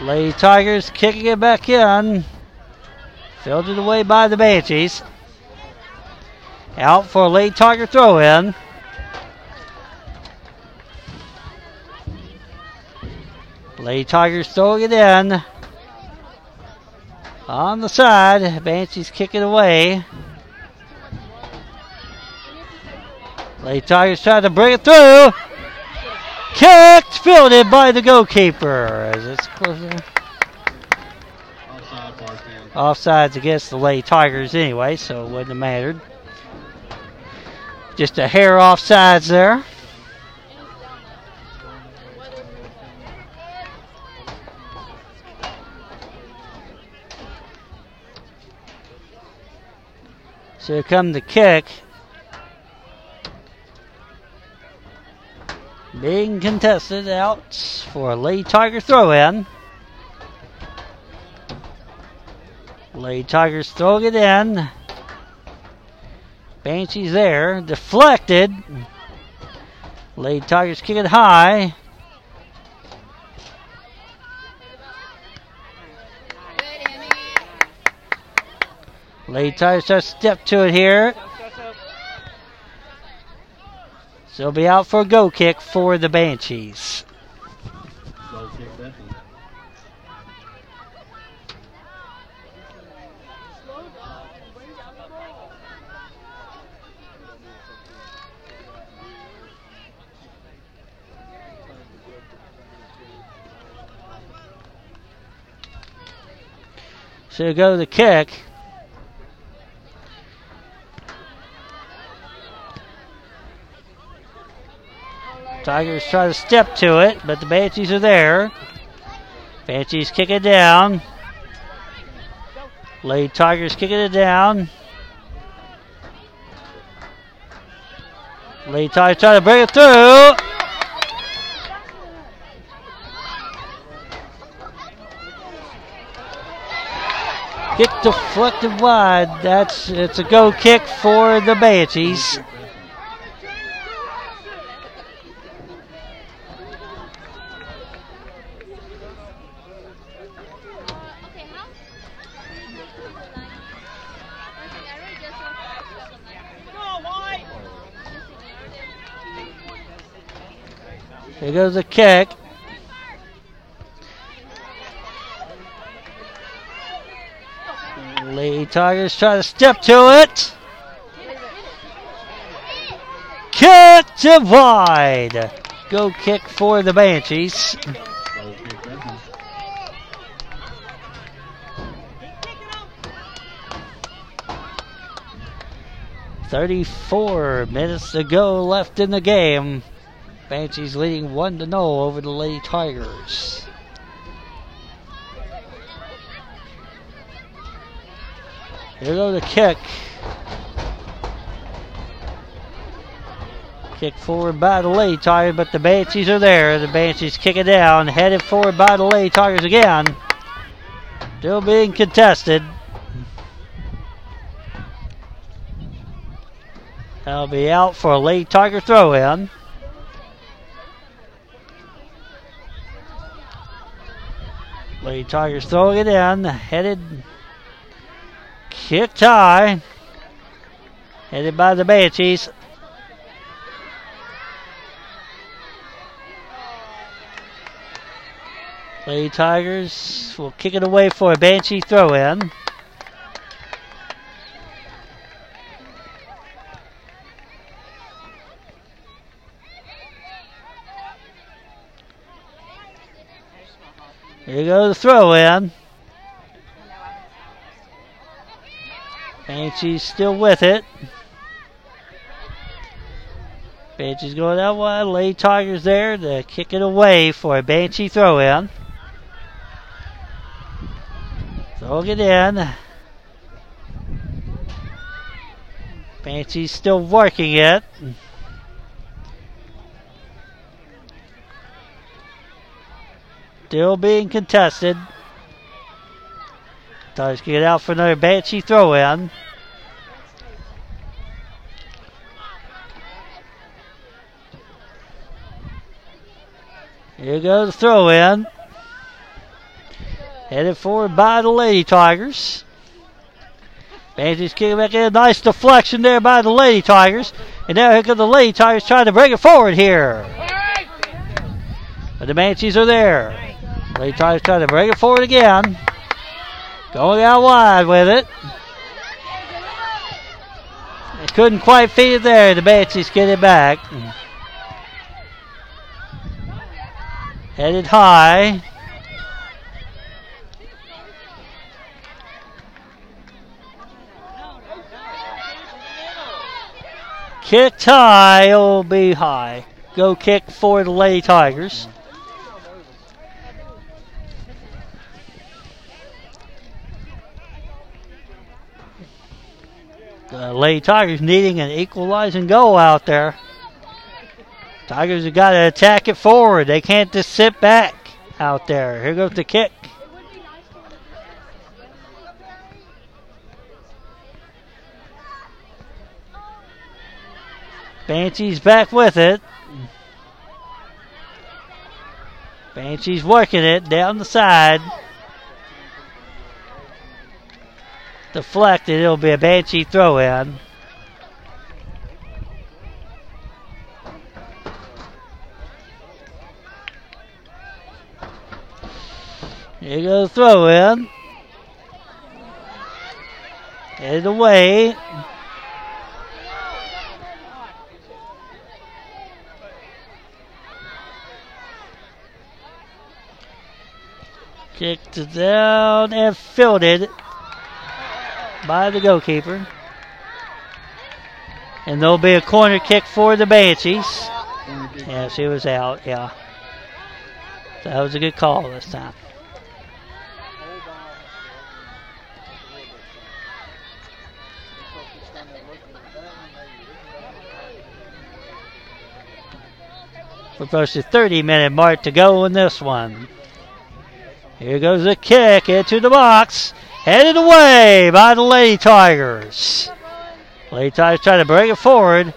Lady Tigers kicking it back in. Filtered away by the Banshees. Out for a late Tiger throw in. Lady Tigers throwing it in. On the side, Banshees kick it away. Lady Tigers trying to bring it through. Kicked, fielded by the goalkeeper. As it's closer. Offsides against the Lady Tigers anyway, so it wouldn't have mattered. Just a hair offsides there. So come the kick. Being contested out for a Lady Tiger throw in. Lady Tigers throwing it in. Banshee's there. Deflected. Lady Tigers kick it high. Tigers try to step to it here. So be out for a go kick for the Banshees. So go to the kick. Tigers try to step to it, but the Banshees are there. Banshees kick it down. Lady Tigers kicking it down. Lady Tigers trying to bring it through. Kick deflected wide. That's it's a go kick for the Banshees. Kick Bethany. Okay, how? Okay, I already just saw that. Come on, White. Here goes the kick. Lady Tigers try to step to it. Kick it wide. Go kick for the Banshees. Thirty-four minutes to go left in the game. Banshees leading one to zero over the Lady Tigers. Here goes the kick. Kick forward by the Lady Tigers, but the Banshees are there. The Banshees kick it down, headed forward by the Lady Tigers again. Still being contested. That'll be out for a Lady Tiger throw in. Lady Tigers throwing it in, headed kick tie. Headed by the Banshees. Lady Tigers will kick it away for a Banshee throw in. Here goes the throw in. Banshee's still with it. Banshee's going that way. Lady Tigers there to kick it away for a Banshee throw in. Throwing it in. Banshee's still working it. Still being contested. Tigers get out for another Banshee throw in. Here goes the throw in. Headed forward by the Lady Tigers. Banshees kicking back in. Nice deflection there by the Lady Tigers. And now here come the Lady Tigers trying to bring it forward here. But the Banshees are there. Lady Tigers trying to bring it forward again. Going out wide with it. They couldn't quite feed it there. The Banshees get it back. Headed high. Kicked high. Oh, It'll be high. Go kick for the Lady Tigers. the Lady Tigers needing an equalizing goal out there. Tigers have got to attack it forward. They can't just sit back out there. Here goes the kick. Banshee's back with it. Banshee's working it down the side. Deflected. It'll be a Banshee throw in. Here goes throw in. Headed away. Kicked down and fielded by the goalkeeper. And there'll be a corner kick for the Banshees. Yeah, she was out, yeah. That was a good call this time. We're close to 30 minute mark to go in this one. Here goes the kick into the box. Headed away by the Lady Tigers. Lady Tigers try to bring it forward.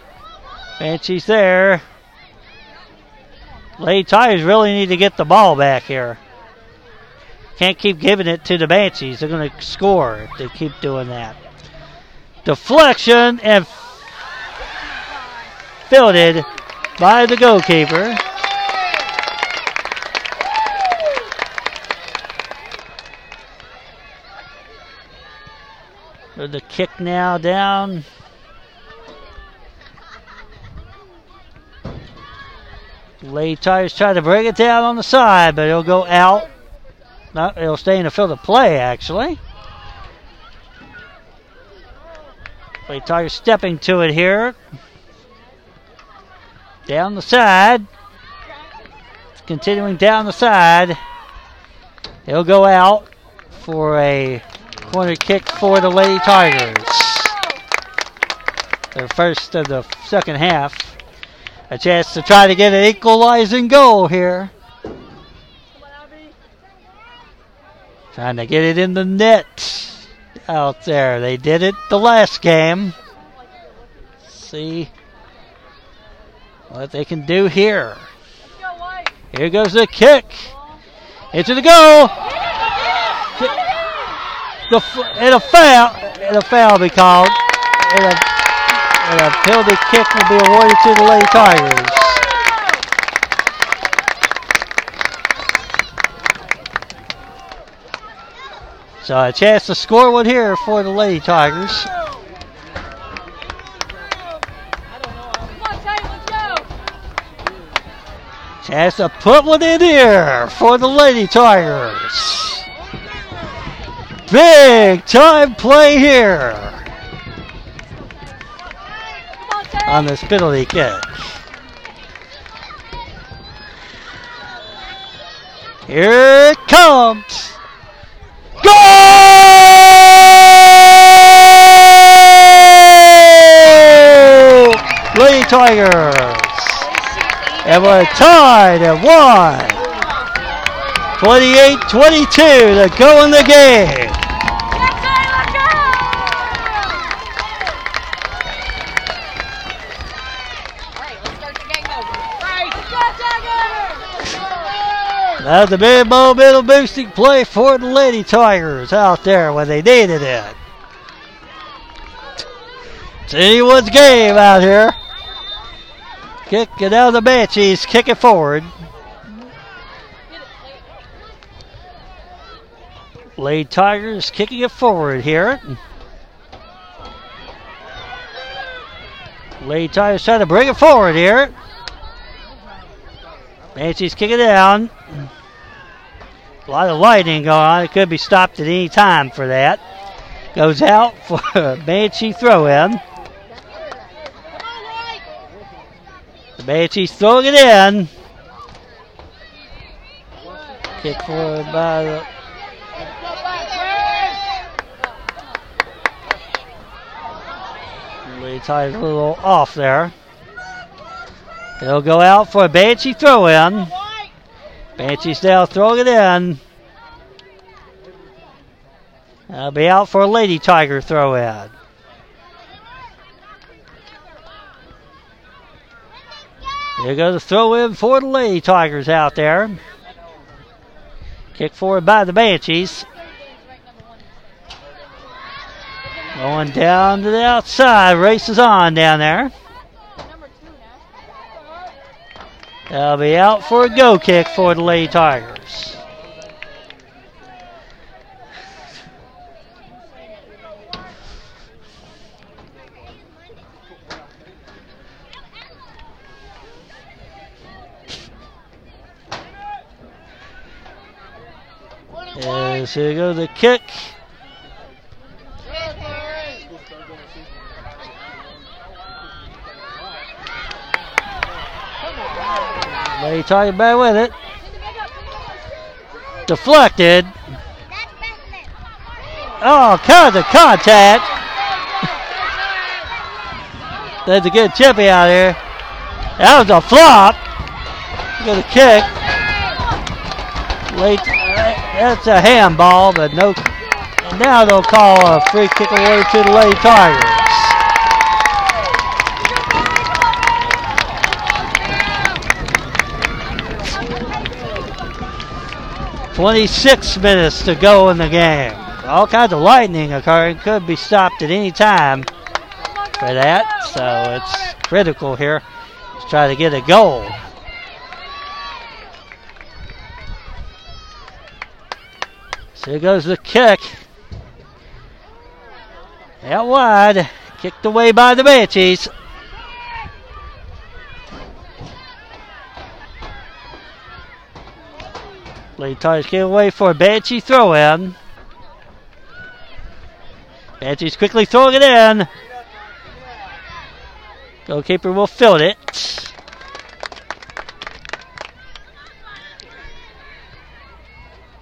Banshee's there. Lady Tigers really need to get the ball back here. Can't keep giving it to the Banshees. They're going to score if they keep doing that. Deflection and fielded by the goalkeeper. The kick now down. Lady Tigers try to bring it down on the side, but it'll go out. No, it'll stay in the field of play, actually. Lady Tigers stepping to it here. Down the side. Continuing down the side. It'll go out for a corner kick for the Lady Tigers. Their first of the second half. A chance to try to get an equalizing goal here. Trying to get it in the net out there. They did it the last game. See what they can do here. Here goes the kick. Into the goal. The, a foul. A foul be called. And a, penalty kick will be awarded to the Lady Tigers. So a chance to score one here for the Lady Tigers. Chance to put one in here for the Lady Tigers. Big time play here on, this penalty kick. Here it comes. Goal! Lady Tigers. And we're tied at one. 28 22 to go in the game. Get Tate, let's go. All right, let's start the game over. Right, let's go, Tigers. That was a big momentum boosting play for the Lady Tigers out there when they needed it. It's anyone's game out here. Kick it out of the Banshees, kick it forward. Lady Tigers kicking it forward here. Lady Tigers trying to bring it forward here. Banshees kick it down. A lot of lightning going on. It could be stopped at any time for that. Goes out for a Banshee throw in. The Banshees throwing it in. Kick forward by the. Tigers a little off there. It'll go out for a Banshee throw in. Banshees now throwing it in. That'll be out for a Lady Tiger throw in. Here goes the throw in for the Lady Tigers out there. Kick forward by the Banshees. Going down to the outside. Races on down there. They'll be out for a go kick for the Lady Tigers. As here goes the kick. Are you talking about with it. Deflected. Oh, cause of contact. That's a good chippy out here. That was a flop. Good kick. Late. That's a handball, but no. And now they'll call a free kick away to the Lady Tigers. 26 minutes to go in the game. All kinds of lightning occurring. Could be stopped at any time for that. So it's critical here. Let's try to get a goal. So here goes the kick. Out wide. Kicked away by the Banshees. Lady Tigers away for a Banshee throw in. Banshees quickly throwing it in. Goalkeeper will field it.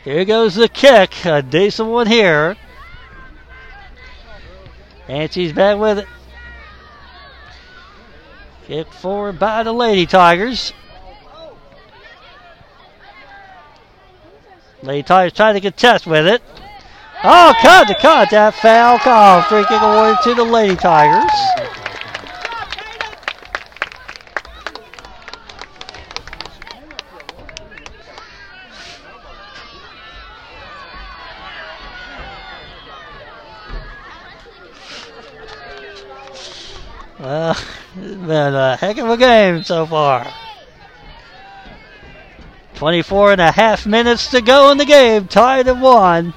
Here goes the kick. A decent one here. Banshees back with it. Kick forward by the Lady Tigers. Lady Tigers trying to contest with it. Oh, cut the contact foul call. Free kick awarded to the Lady Tigers. Well, uh, it's been a heck of a game so far. 24 and a half minutes to go in the game. Tied at one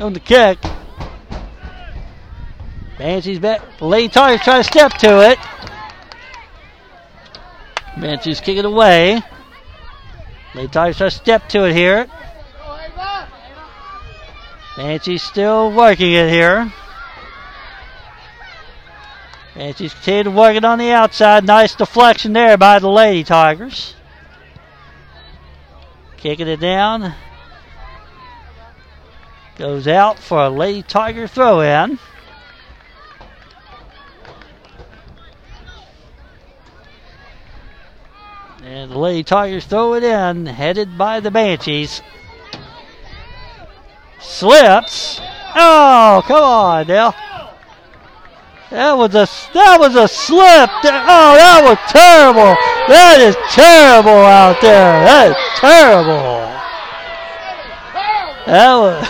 on the kick. Banshee's back. Lady Tigers trying to step to it. Banshee's kicking away. Lady Tigers trying to step to it here. Banshee's still working it here. Banshee's continuing working on the outside. Nice deflection there by the Lady Tigers. Kicking it down. Goes out for a Lady Tiger throw in. And the Lady Tigers throw it in, headed by the Banshees. Slips. Oh, come on now. That was a that was a slip. Oh, that was terrible. That is terrible out there. That is terrible. That was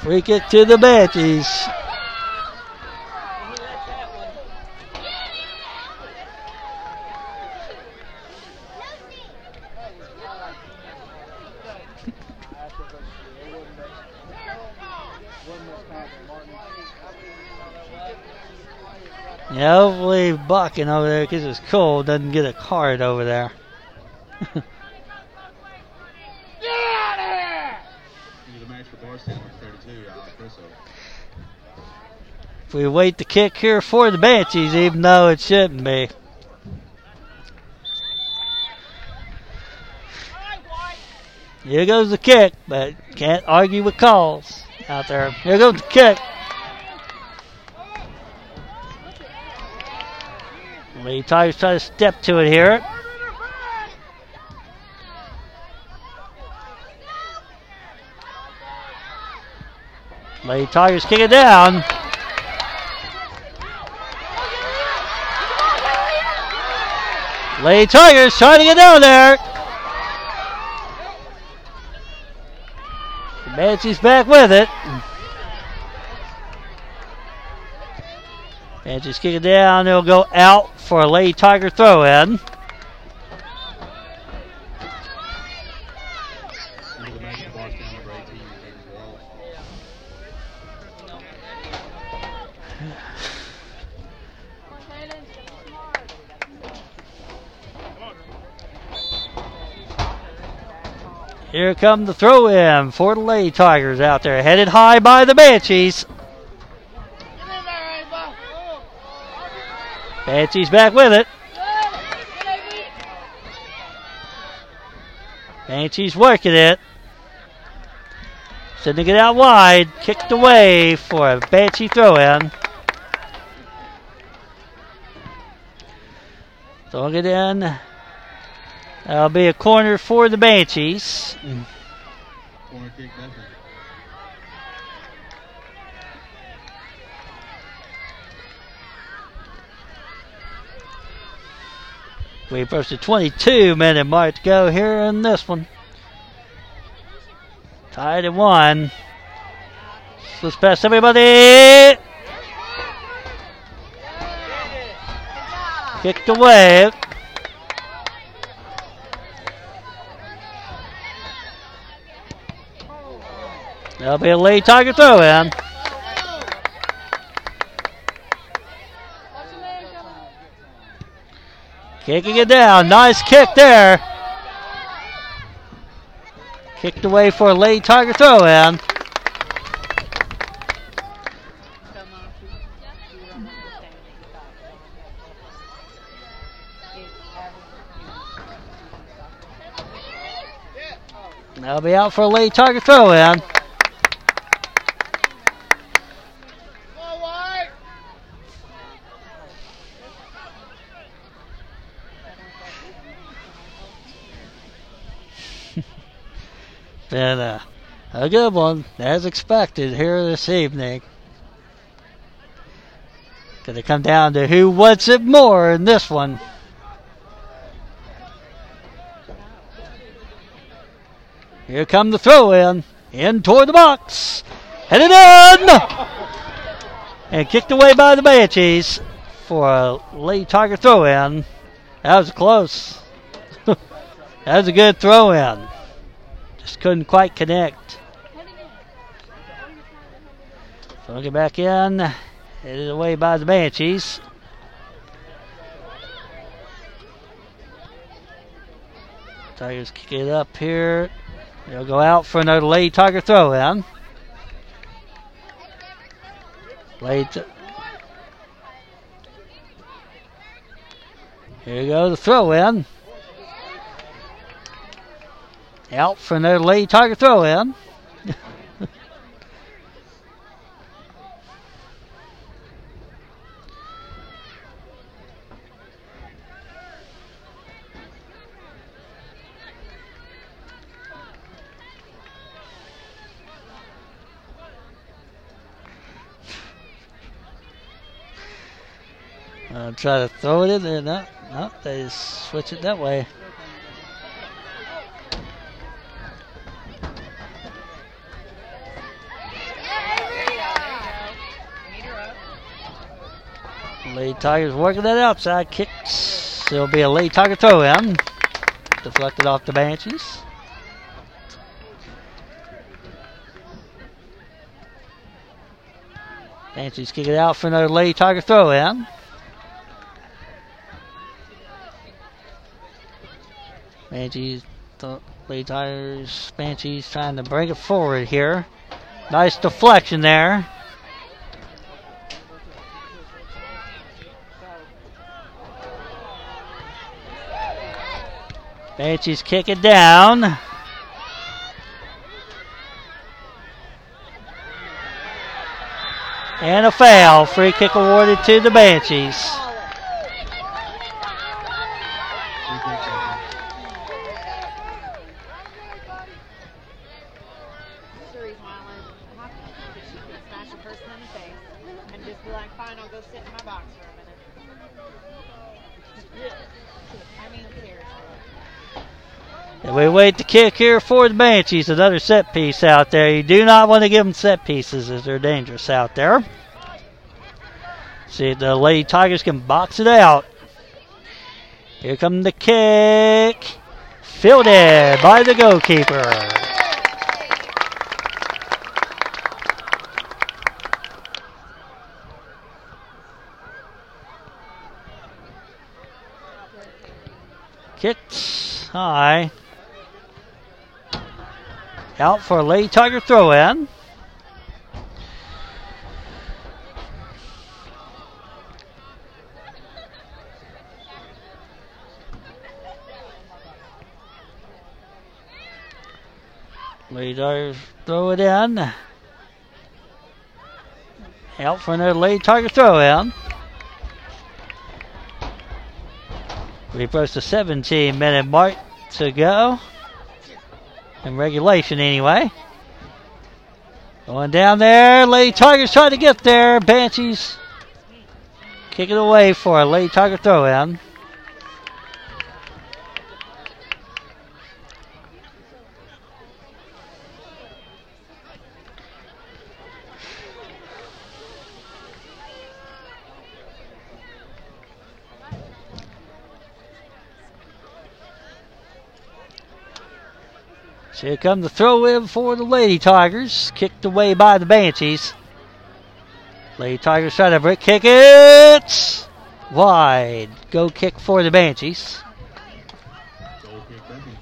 free kick to the Banshees. Yeah, hopefully Bucking over there because it's cold doesn't get a card over there. Into the match for Bardstown, number 32, Alan Crisso. If we wait the kick here for the Banshees, even though it shouldn't be. Here goes the kick, but can't argue with calls out there. Here goes the kick. Lady Tigers try to step to it here. Lady Tigers kick it down. Lady Tigers trying to get down there. Banshee's back with it. Banshee's kicking down. It'll go out for a Lady Tiger throw in. Into the bank of Bardstown number 18. There's Wallace. Here come the throw in for the Lady Tigers out there. Headed high by the Banshees. Banshees back with it. Banshees working it. Sending it out wide. Kicked away for a Banshee throw in. Throwing it in. That'll be a corner for the Banshees. Corner kick, We approach the 22 minute mark to go here in this one. Tied at one. Let's pass everybody. Kicked away. That'll be a Lady Tiger throw in. Kicking it down. Nice kick there. Kicked away for a Lady Tiger throw in. That'll be out for a Lady Tiger throw in. Been a, uh, a good one, as expected here this evening. Gonna come down to who wants it more in this one. Here come the throw in. In toward the box. Headed in! And kicked away by the Banshees for a Lady Tiger throw in. That was close. that was a good throw in. Just couldn't quite connect. So get back in. It is away by the Banshees. Tigers kick it up here. They'll go out for another Lady Tiger throw in. Late. Here you go, the throw in. Out for another Lady Tiger throw in. Uh, try to throw it in there. No, no, they switch it that way. Lady Tigers working that outside kicks. There'll be a Lady Tiger throw in. Deflected off the Banshees. Banshees kick it out for another Lady Tiger throw in. Banshees, the Lady Tigers, Banshees trying to bring it forward here. Nice deflection there. Banshees kick it down. And a foul. Free kick awarded to the Banshees. Free kick, nothing. That's the reason why I wanted to hockey. Because she could smash a person in the face and just be like, fine, I'll go sit in my box for a minute. I mean, seriously. And we wait the kick here for the Banshees. Another set piece out there. You do not want to give them set pieces as they're dangerous out there. See if the Lady Tigers can box it out. Here comes the kick. Fielded by the goalkeeper. Kicked high. Out for a Lady Tiger throw in. Lady Tigers throw it in. Out for another Lady Tiger throw in. We approach the 17 minute mark to go. In regulation, anyway. Going down there. Lady Tigers trying to get there. Banshees kick it away for a Lady Tiger throw in. So here come the throw in for the Lady Tigers. Kicked away by the Banshees. Lady Tigers try to break kick it wide. Go kick for the Banshees. Goal kick, Benji.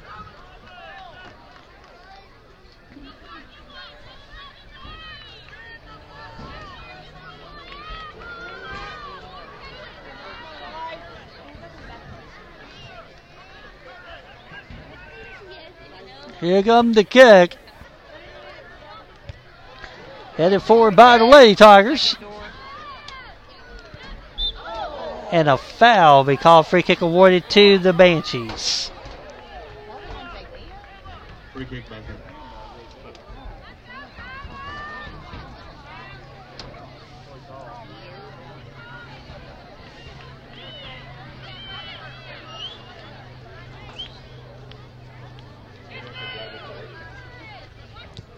Here comes the kick. Headed forward by the Lady Tigers. And a foul be called free kick awarded to the Banshees. Free kick, Benji. Here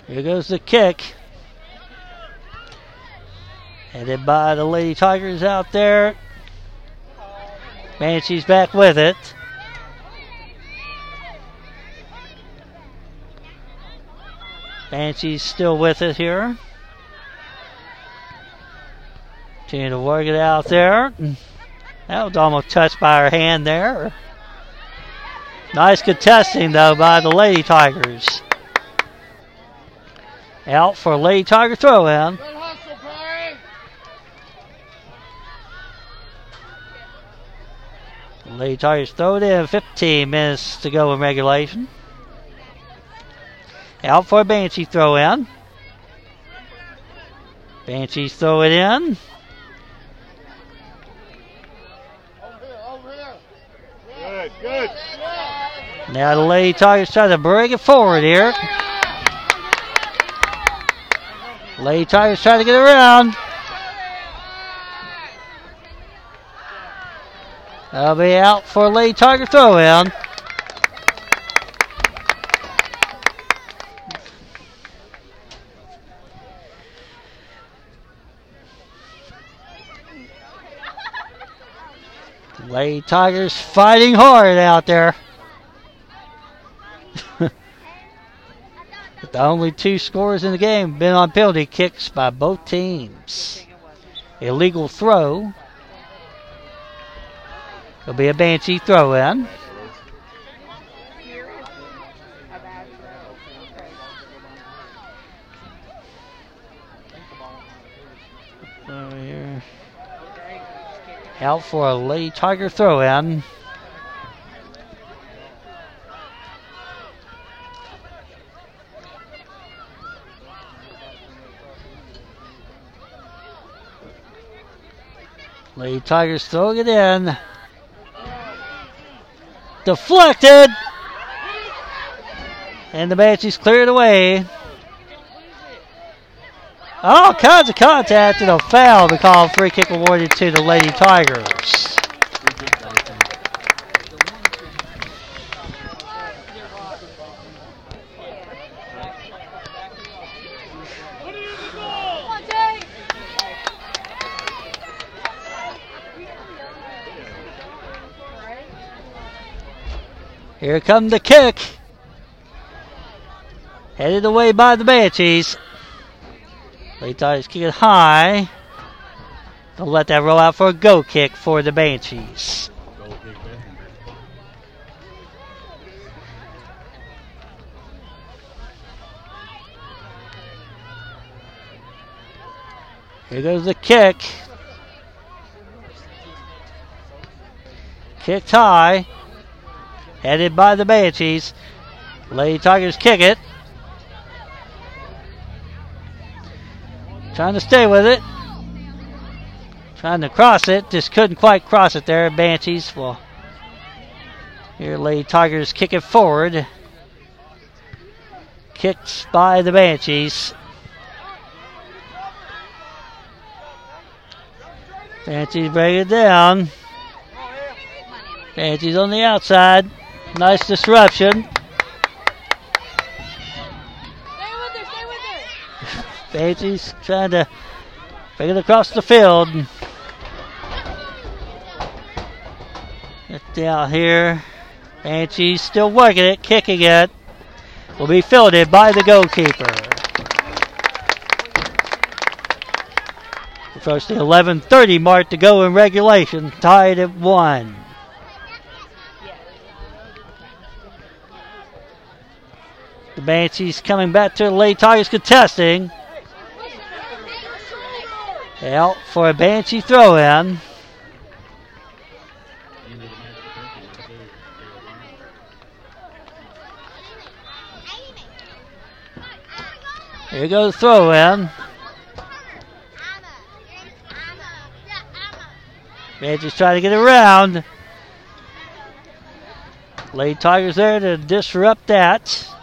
goes the kick. Headed by the Lady Tigers out there. Banshees back with it. Banshees still with it here. Continue to work it out there. That was almost touched by her hand there. Nice contesting though by the Lady Tigers. Out for Lady Tiger throw in. Lady Tigers throw it in. 15 minutes to go in regulation. Out for a Banshee throw in. Banshees throw it in. Over here, over here. Good, good. Now the Lady Tigers try to bring it forward here. Lady Tigers trying to get around. That'll be out for a Lady Tiger throw in. Lady Tigers fighting hard out there. The only two scores in the game been on penalty kicks by both teams. Illegal throw. It'll be a Banshee throw in. Out for a Lady Tiger throw in. Lady Tigers throwing it in. Deflected. And the Banshees cleared away. All kinds of contact and a foul to call free kick awarded to the Lady Tigers. Here come the kick. Headed away by the Banshees. Lady Tigers kick it high. Don't let that roll out for a go kick for the Banshees. Here goes the kick. Kicked high. Headed by the Banshees. Lady Tigers kick it. Trying to stay with it. Trying to cross it. Just couldn't quite cross it there. Banshees. Well, here Lady Tigers kick it forward. Kicked by the Banshees. Banshees break it down. Banshees on the outside. Nice disruption. Stay with her, stay with her. Banshees trying to bring it across the field. It's out here. Banshees still working it, kicking it. Will be fielded by the goalkeeper. Approach the 11:30 mark to go in regulation, tied at one. The Banshees coming back to the Lady Tigers contesting. Out for a Banshee throw in. Here goes the throw in. Banshees trying to get around. Lady Tigers there to disrupt that.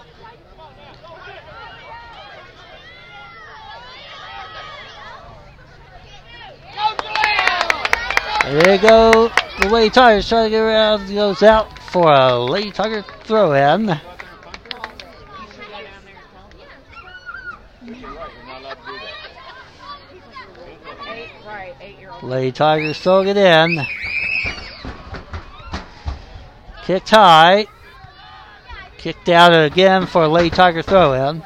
There you go. The Lady Tigers trying to get around. Goes out for a Lady Tiger throw in. Lady Tigers throwing it in. Kicked high. Kicked out again for a Lady Tiger throw in.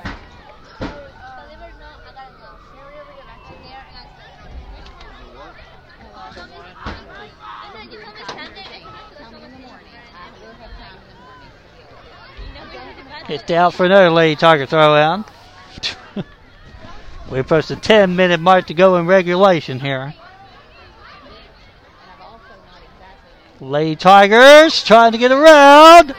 Kicked out for another Lady Tiger throw in. we approach the 10 minute mark to go in regulation here. Lady Tigers trying to get around.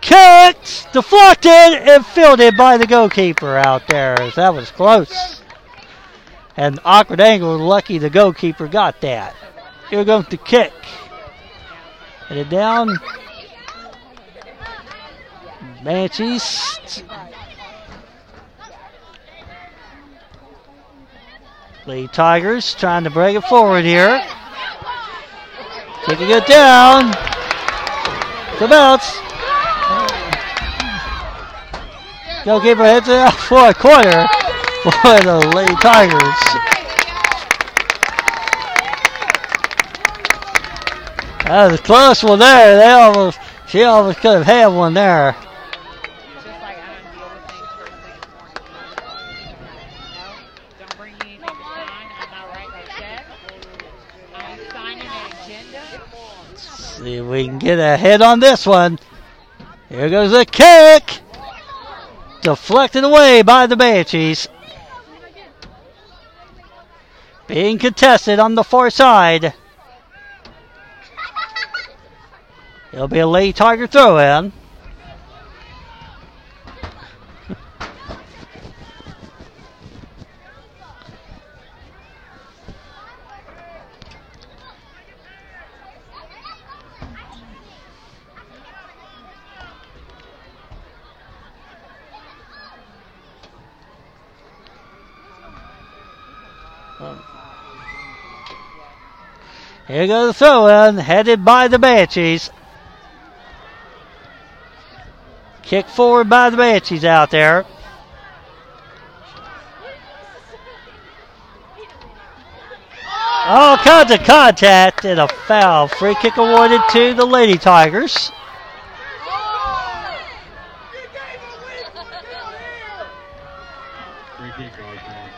Kicked, deflected, and fielded by the goalkeeper out there. That was close. An awkward angle. Lucky the goalkeeper got that. Here goes the kick. Headed down. Banshees. Lady Tigers trying to break it forward here. Kicking it down. The bounce. Goalkeeper hits it out for a corner for the Lady Tigers. That was a close one there. They almost, she almost could have had one there. Just like I undo other things first thing in the morning. No, don't bring me anything to sign. I'm not writing a check. I'm signing an agenda. See if we can get ahead on this one. Here goes the kick. Deflected away by the Banshees. Being contested on the far side. It'll be a Lady Tiger throw in. Here goes the throw in, headed by the Banshees. Kick forward by the Banshees out there. All kinds of contact and a foul. Free kick awarded to the Lady Tigers. kick right there.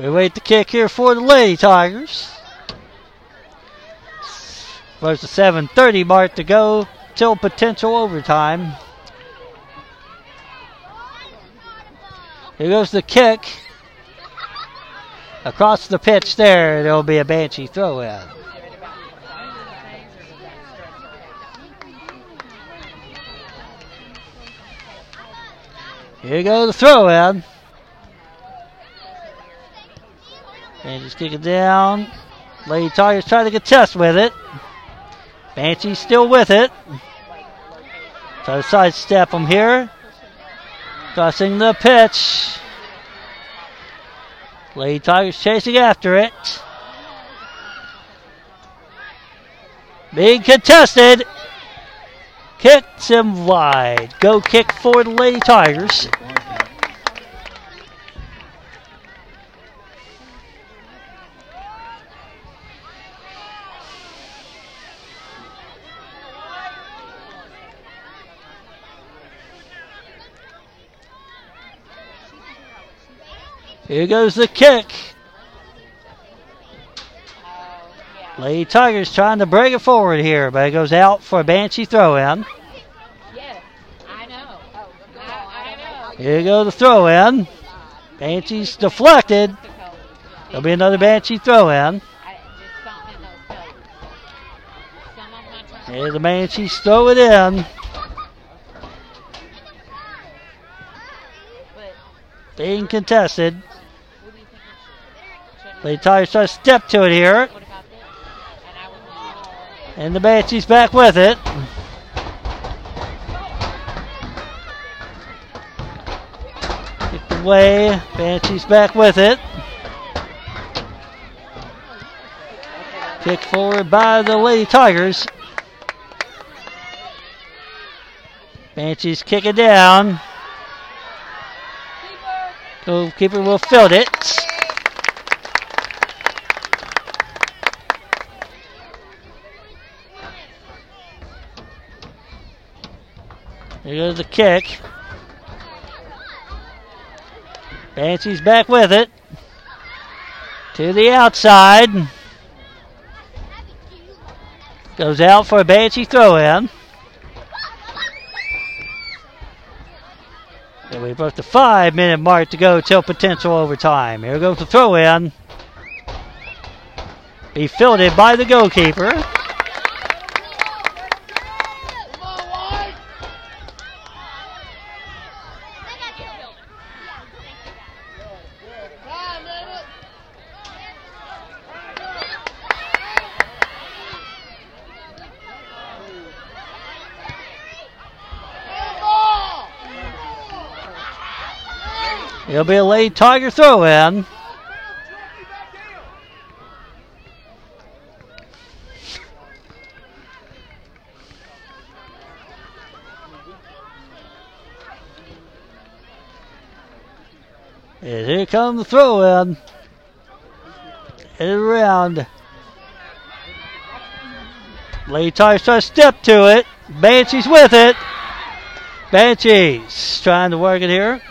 We wait the kick here for the Lady Tigers. There's the 7:30 mark to go till potential overtime. Here goes the kick. Across the pitch there, there'll be a Banshee throw in. Here goes the throw in. And just kick it down. Lady Tigers trying to contest with it. Banshee still with it. Try to sidestep him here. Crossing the pitch. Lady Tigers chasing after it. Being contested. Kicks him wide. Go kick for the Lady Tigers. Here goes the kick. Oh, yeah. Lady Tigers trying to break it forward here, but it goes out for a Banshee throw in. Yes, I know. Oh, I, I know. Here goes the throw in. Banshee's deflected. There'll be another Banshee throw in. I, just something in those colors. Some of them I try Here's the Banshees throw it in. Being contested. what do you think Tigers try to step to it here. And the Banshees back with it. Kicked away. Banshees back with it. Kicked forward by the Lady Tigers. Banshees kick it down. Goalkeeper will field it. There goes the kick. Banshee's back with it. To the outside. Goes out for a Banshee throw in. And we've got the five minute mark to go till potential overtime. Here goes the throw in. Be fielded by the goalkeeper. It'll be a Lady Tiger throw in. And here comes the throw in. And around. Lady Tigers try to step to it. Banshee's with it. Banshees trying to work it here.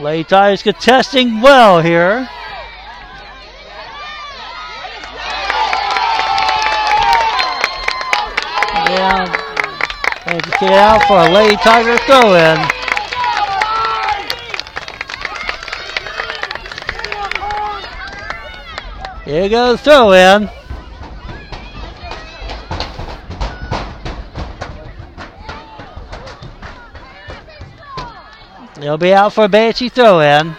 Lady Tigers contesting well here. Yeah. Thank you, kid out for a Lady Tiger throw in. Here goes throw in. They'll be out for a Banshee throw in.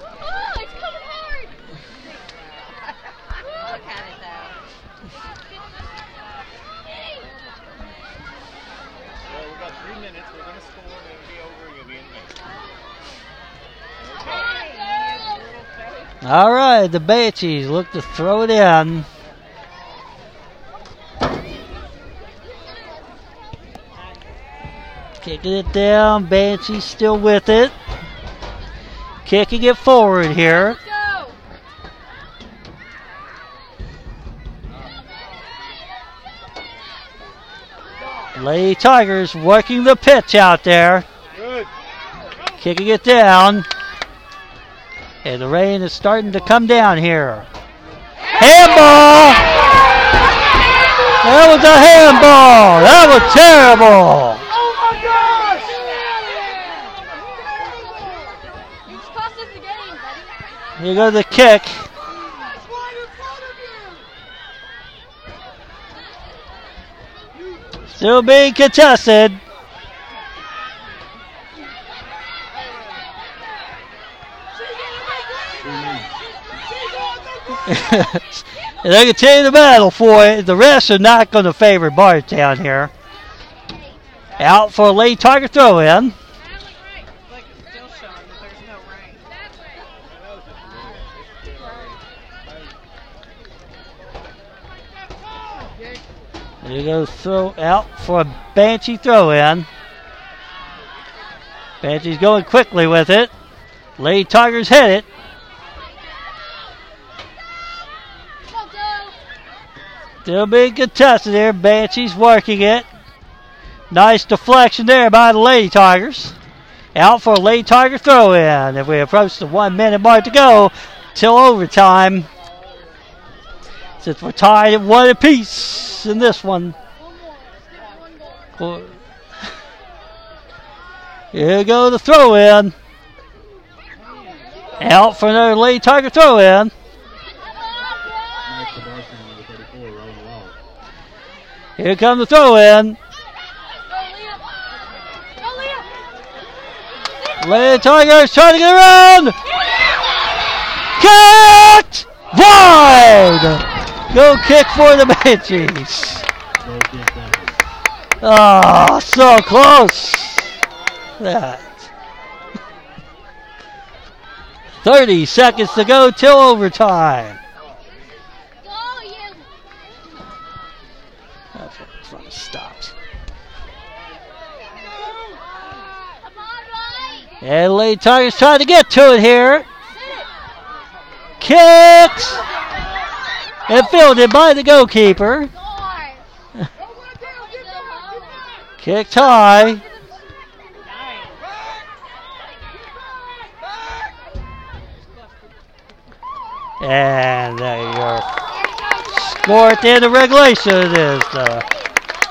Oh, it's coming hard. Look at it though. Well, we got three minutes. We're gonna score and it'll be over and you'll be in the next. All right, the Banshees look to throw it in. Kicking it down. Banshees still with it. Kicking it forward here. Go! Lady Tigers working the pitch out there. Good. Kicking it down. And the rain is starting to come down here. Handball! That was a handball! That was terrible! Buddy. Here goes the kick. Still being contested. And they continue the battle for it. The rest are not going to favor Bardstown here. Out for a Lady Tiger throw in. There goes throw out for a Banshee throw in. Banshee's going quickly with it. Lady Tigers hit it. Go, go! Still being contested there. Banshee's working it. Nice deflection there by the Lady Tigers. Out for a Lady Tiger throw in. If we approach the one minute mark to go till overtime. Since we're tied at one apiece in this one. Here go the throw in. Out for another Lady Tiger throw in. Next to Bardstown, number 34, rolling along. Here comes the throw in. Lady Tigers trying to get around. Kicked wide. Go kick for the Banshees. Down. Oh, ah, so close. That. 30 seconds to go till overtime. Go, you! That's what it's from stops. Come on, Lady Tigers trying to get to it here. Kicked. And fielded by the goalkeeper. Kicked high. And there you. Score at the end of regulation is the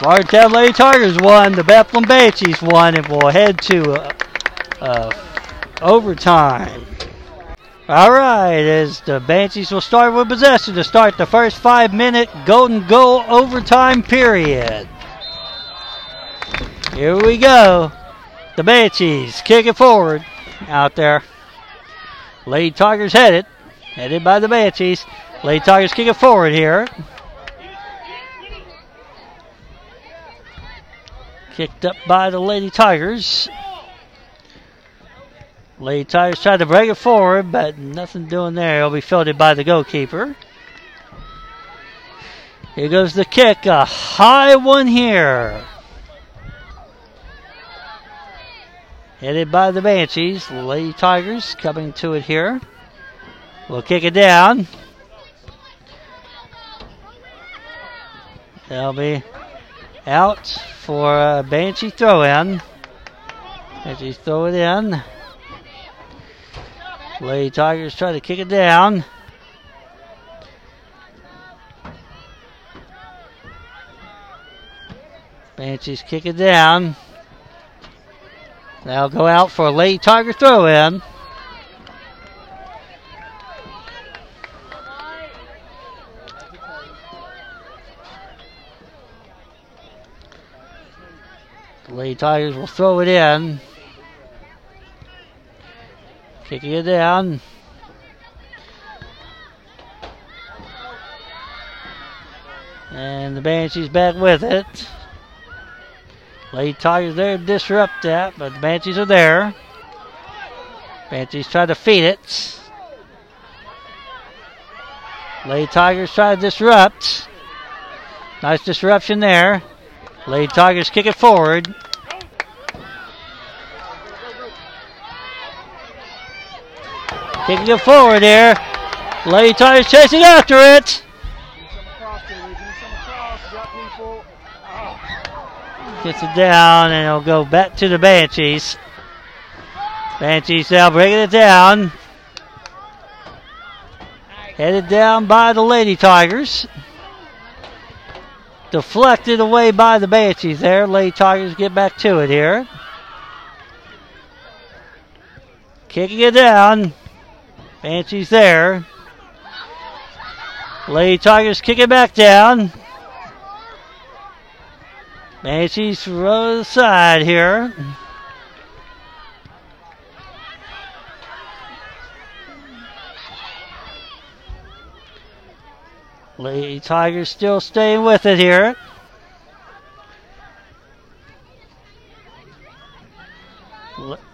Bardstown Lady Tigers won, the Bethlehem Banshees won, and we'll head to uh, uh, overtime. All right, as the Banshees will start with possession to start the first five minute golden goal overtime period. Here we go. The Banshees kick it forward out there. Lady Tigers headed. Headed by the Banshees. Lady Tigers kick it forward here. Kicked up by the Lady Tigers. Lady Tigers tried to break it forward, but nothing doing there. It'll be fielded by the goalkeeper. Here goes the kick. A high one here. Headed by the Banshees. Lady Tigers coming to it here. We'll kick it down. They'll be out for a Banshee throw in. Banshees throw it in. Lady Tigers try to kick it down. Banshees kick it down. They'll go out for a Lady Tiger throw in. The Lady Tigers will throw it in. Kicking it down. And the Banshees back with it. Lady Tigers there to disrupt that, but the Banshees are there. Banshees try to feed it. Lady Tigers try to disrupt. Nice disruption there. Lady Tigers kick it forward. Kicking it forward there. Lady Tigers chasing after it. Gets it down and it'll go back to the Banshees. Banshees now breaking it down. Headed down by the Lady Tigers. Deflected away by the Banshees there. Lady Tigers get back to it here. Kicking it down. Banshees there. Lady Tigers kick it back down. Banshees throw the side here. Lady Tigers still staying with it here.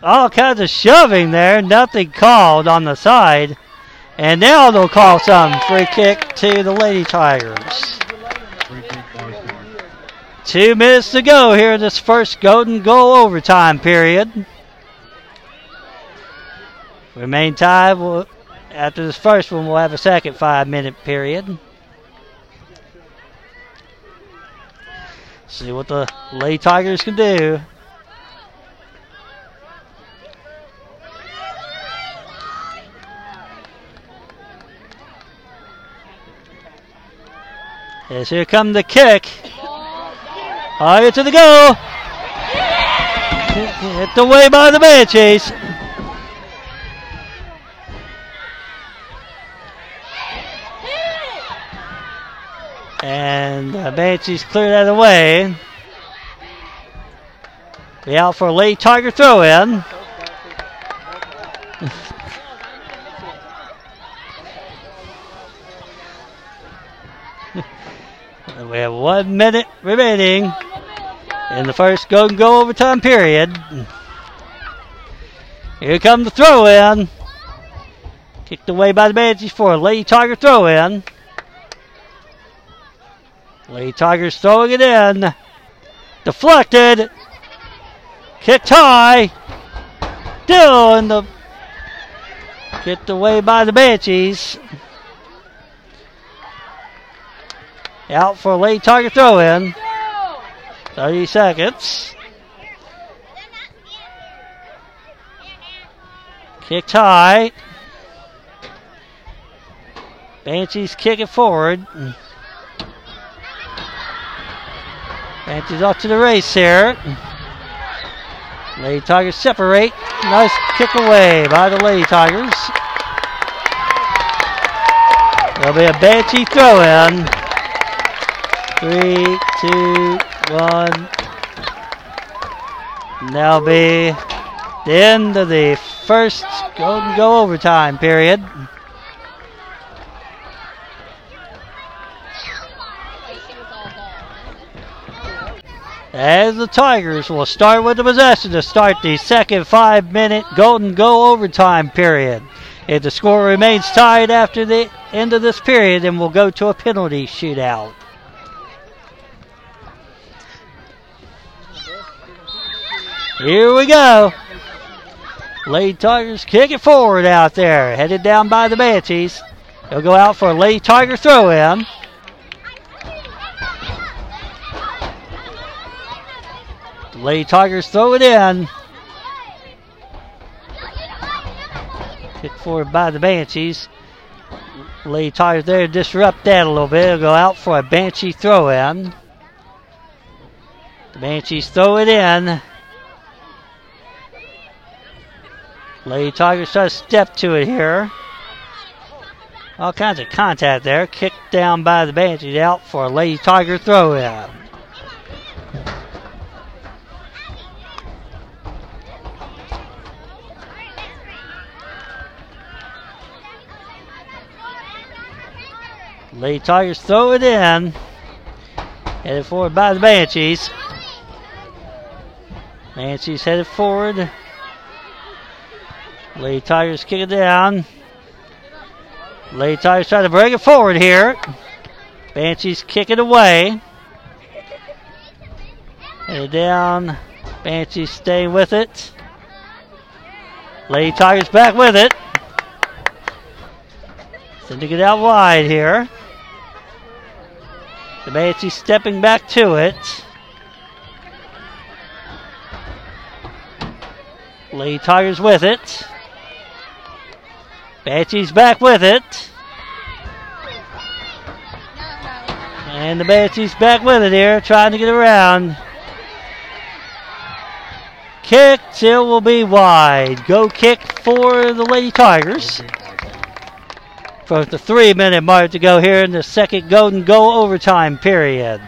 All kinds of shoving there, nothing called on the side. And now they'll call some free kick to the Lady Tigers. Two minutes to go here in this first golden goal overtime period. Remain tied. We'll, after this first one, we'll have a second five minute period. See what the Lady Tigers can do. Yes, here come the kick. Higher to the goal. Hit away by the Banshees. And the Banshees clear that away. Be out for a Lady Tiger throw in. We have one minute remaining in the first go and go overtime period. Here comes the throw in. Kicked away by the Banshees for a Lady Tiger throw in. Lady Tigers throwing it in. Deflected. Kicked high. Still in the. Kicked away by the Banshees. Out for a Lady Tiger throw in. 30 seconds. Kicked high. Banshees kick it forward. Banshees off to the race here. Lady Tigers separate. Nice kick away by the Lady Tigers. There'll be a Banshee throw in. Three, two, one. And That'll be the end of the first golden goal overtime period. As the Tigers will start with the possession to start the second five minute golden goal overtime period. If the score remains tied after the end of this period, then we'll go to a penalty shootout. Here we go. Lady Tigers kick it forward out there, headed down by the Banshees. They'll go out for a Lady Tiger throw in. The Lady Tigers throw it in. Kick forward by the Banshees. Lady Tigers there disrupt that a little bit. They'll go out for a Banshee throw in. The Banshees throw it in. Lady Tigers try to step to it here. All kinds of contact there. Kicked down by the Banshees out for a Lady Tiger throw in. Lady Tigers throw it in. Headed forward by the Banshees. Banshees headed forward. Lady Tigers kick it down. Lady Tigers trying to bring it forward here. Banshees kick it away. Headed down. Banshees staying with it. Lady Tigers back with it. Sending it out wide here. The Banshees stepping back to it. Lady Tigers with it. Banshees back with it. And the Banshees back with it here, trying to get around. Kick till will be wide. Go kick for the Lady Tigers. For the three minute mark to go here in the second golden goal overtime period.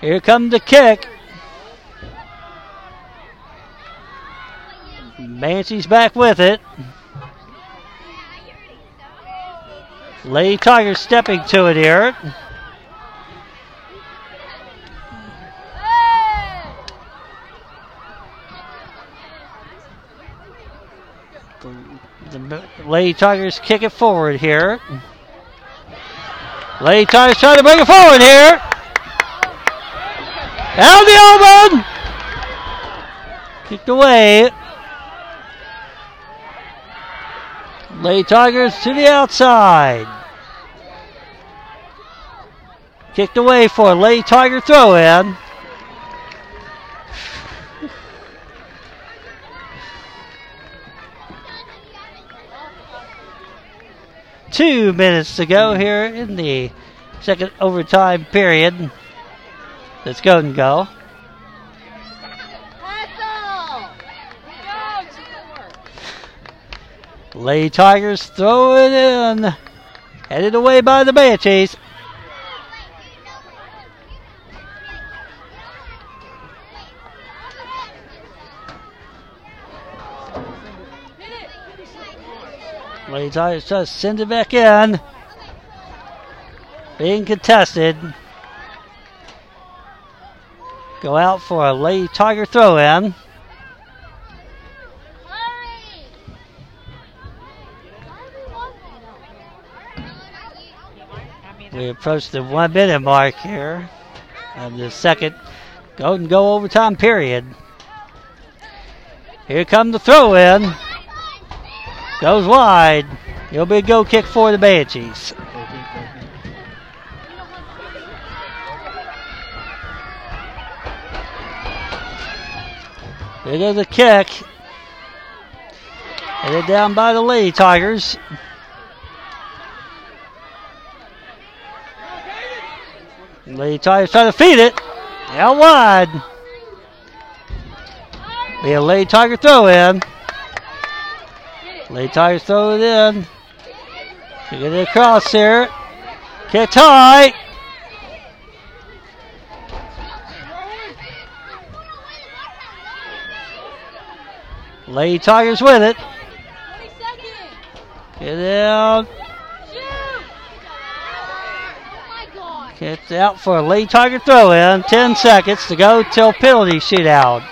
Here comes the kick. Banshees back with it. Lady Tiger stepping to it here. The, the Lady Tigers kick it forward here. Lady Tigers trying to bring it forward here. Out the open! Kicked away. Lady Tigers to the outside. Kicked away for a Lady Tiger throw in. Two minutes to go here in the second overtime period. Let's go and go. Lady Tigers throw it in. Headed away by the Banshees. Lady Tigers just send it back in. Being contested. Go out for a Lady Tiger throw in. We approach the one minute mark here of the second golden goal overtime period. Here come the throw in. Goes wide. It'll be a go kick for the Banshees. There goes the kick. Headed down by the Lady Tigers. Lady Tigers trying to feed it. Out wide. Be a Lady Tiger throw in. Lady Tigers throw it in. Get it across here. Kick high. Lady Tigers with it. Get out. Shoot! My god! Gets out for a Lady Tiger throw in. 10 seconds to go till penalty shootout.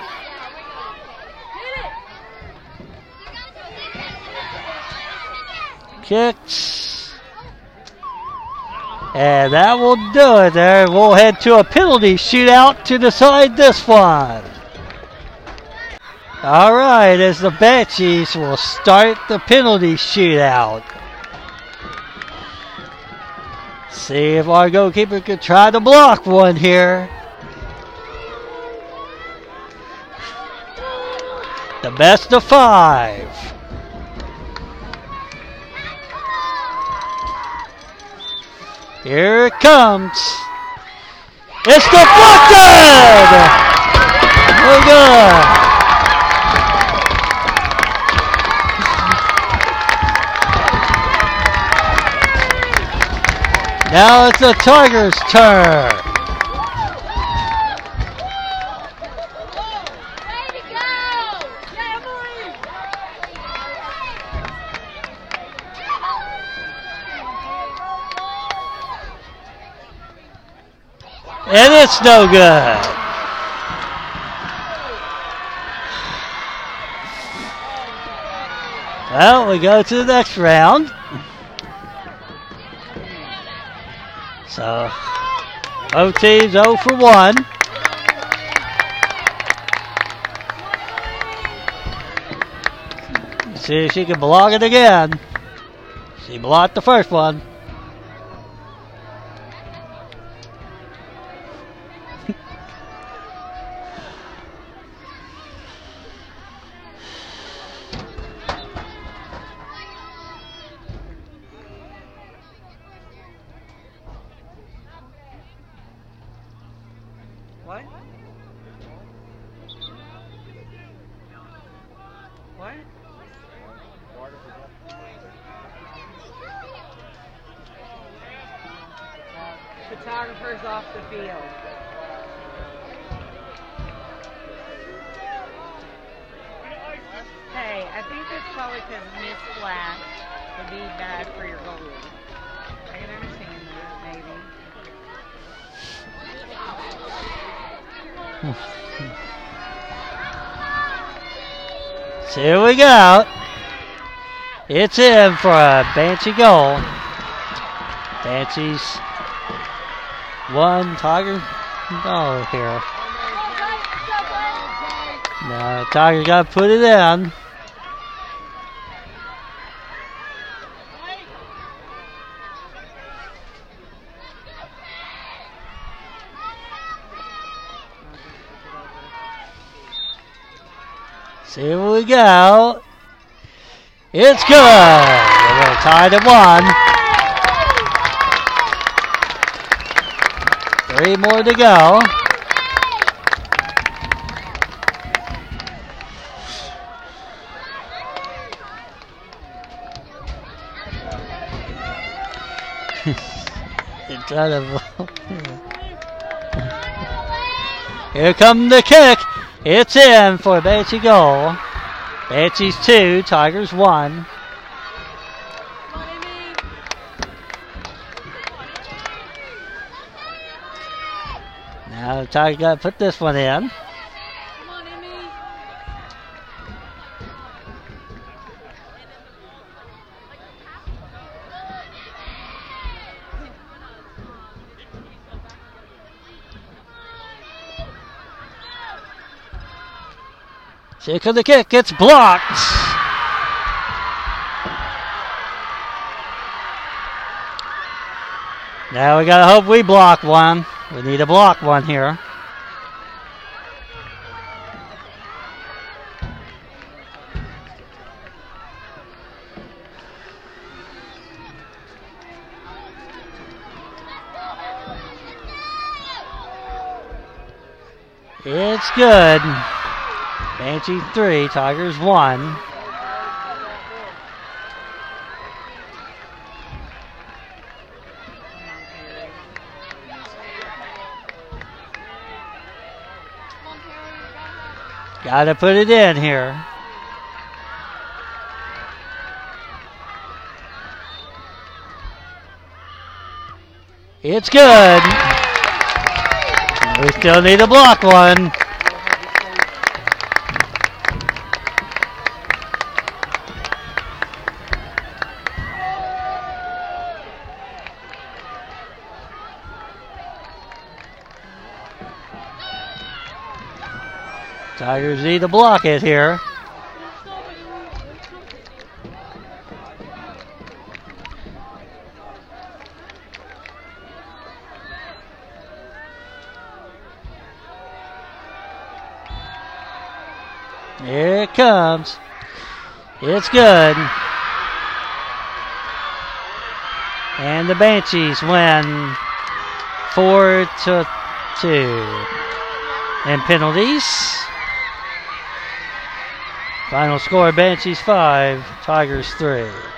Kicks. And that will do it there. We'll head to a penalty shootout to decide this one. All right, as the Banshees will start the penalty shootout. See if our goalkeeper can try to block one here. The best of five. Here it comes. It's deflected! Very good. Now it's the Tigers' turn. And it's no good. Well, we go to the next round. So, both teams 0 for 1. See if she can block it again. She blocked the first one. What? What? Photographers off the field. Hey, I think that's probably because Miss Flash would be bad for your goalie. I can understand that, maybe. So here we go. It's in for a Banshee goal. Banshees one, Tiger no here. No, Tiger got to put it in. Here we go. It's good. We're going to tie to one. Three more to go. of. Here come the kick. It's in for a Banshee goal. Banshees two, Tigers one. Now the Tigers got to put this one in. Here comes the kick. gets blocked. Now we gotta hope we block one. We need to block one here. It's good. Banshee 3, Tigers 1. Gotta put it in here. It's good. We still need a block one. Tigers need to block it here. Here it comes. It's good. And the Banshees win four to two. And penalties. Final score Banshees 5, Tigers 3.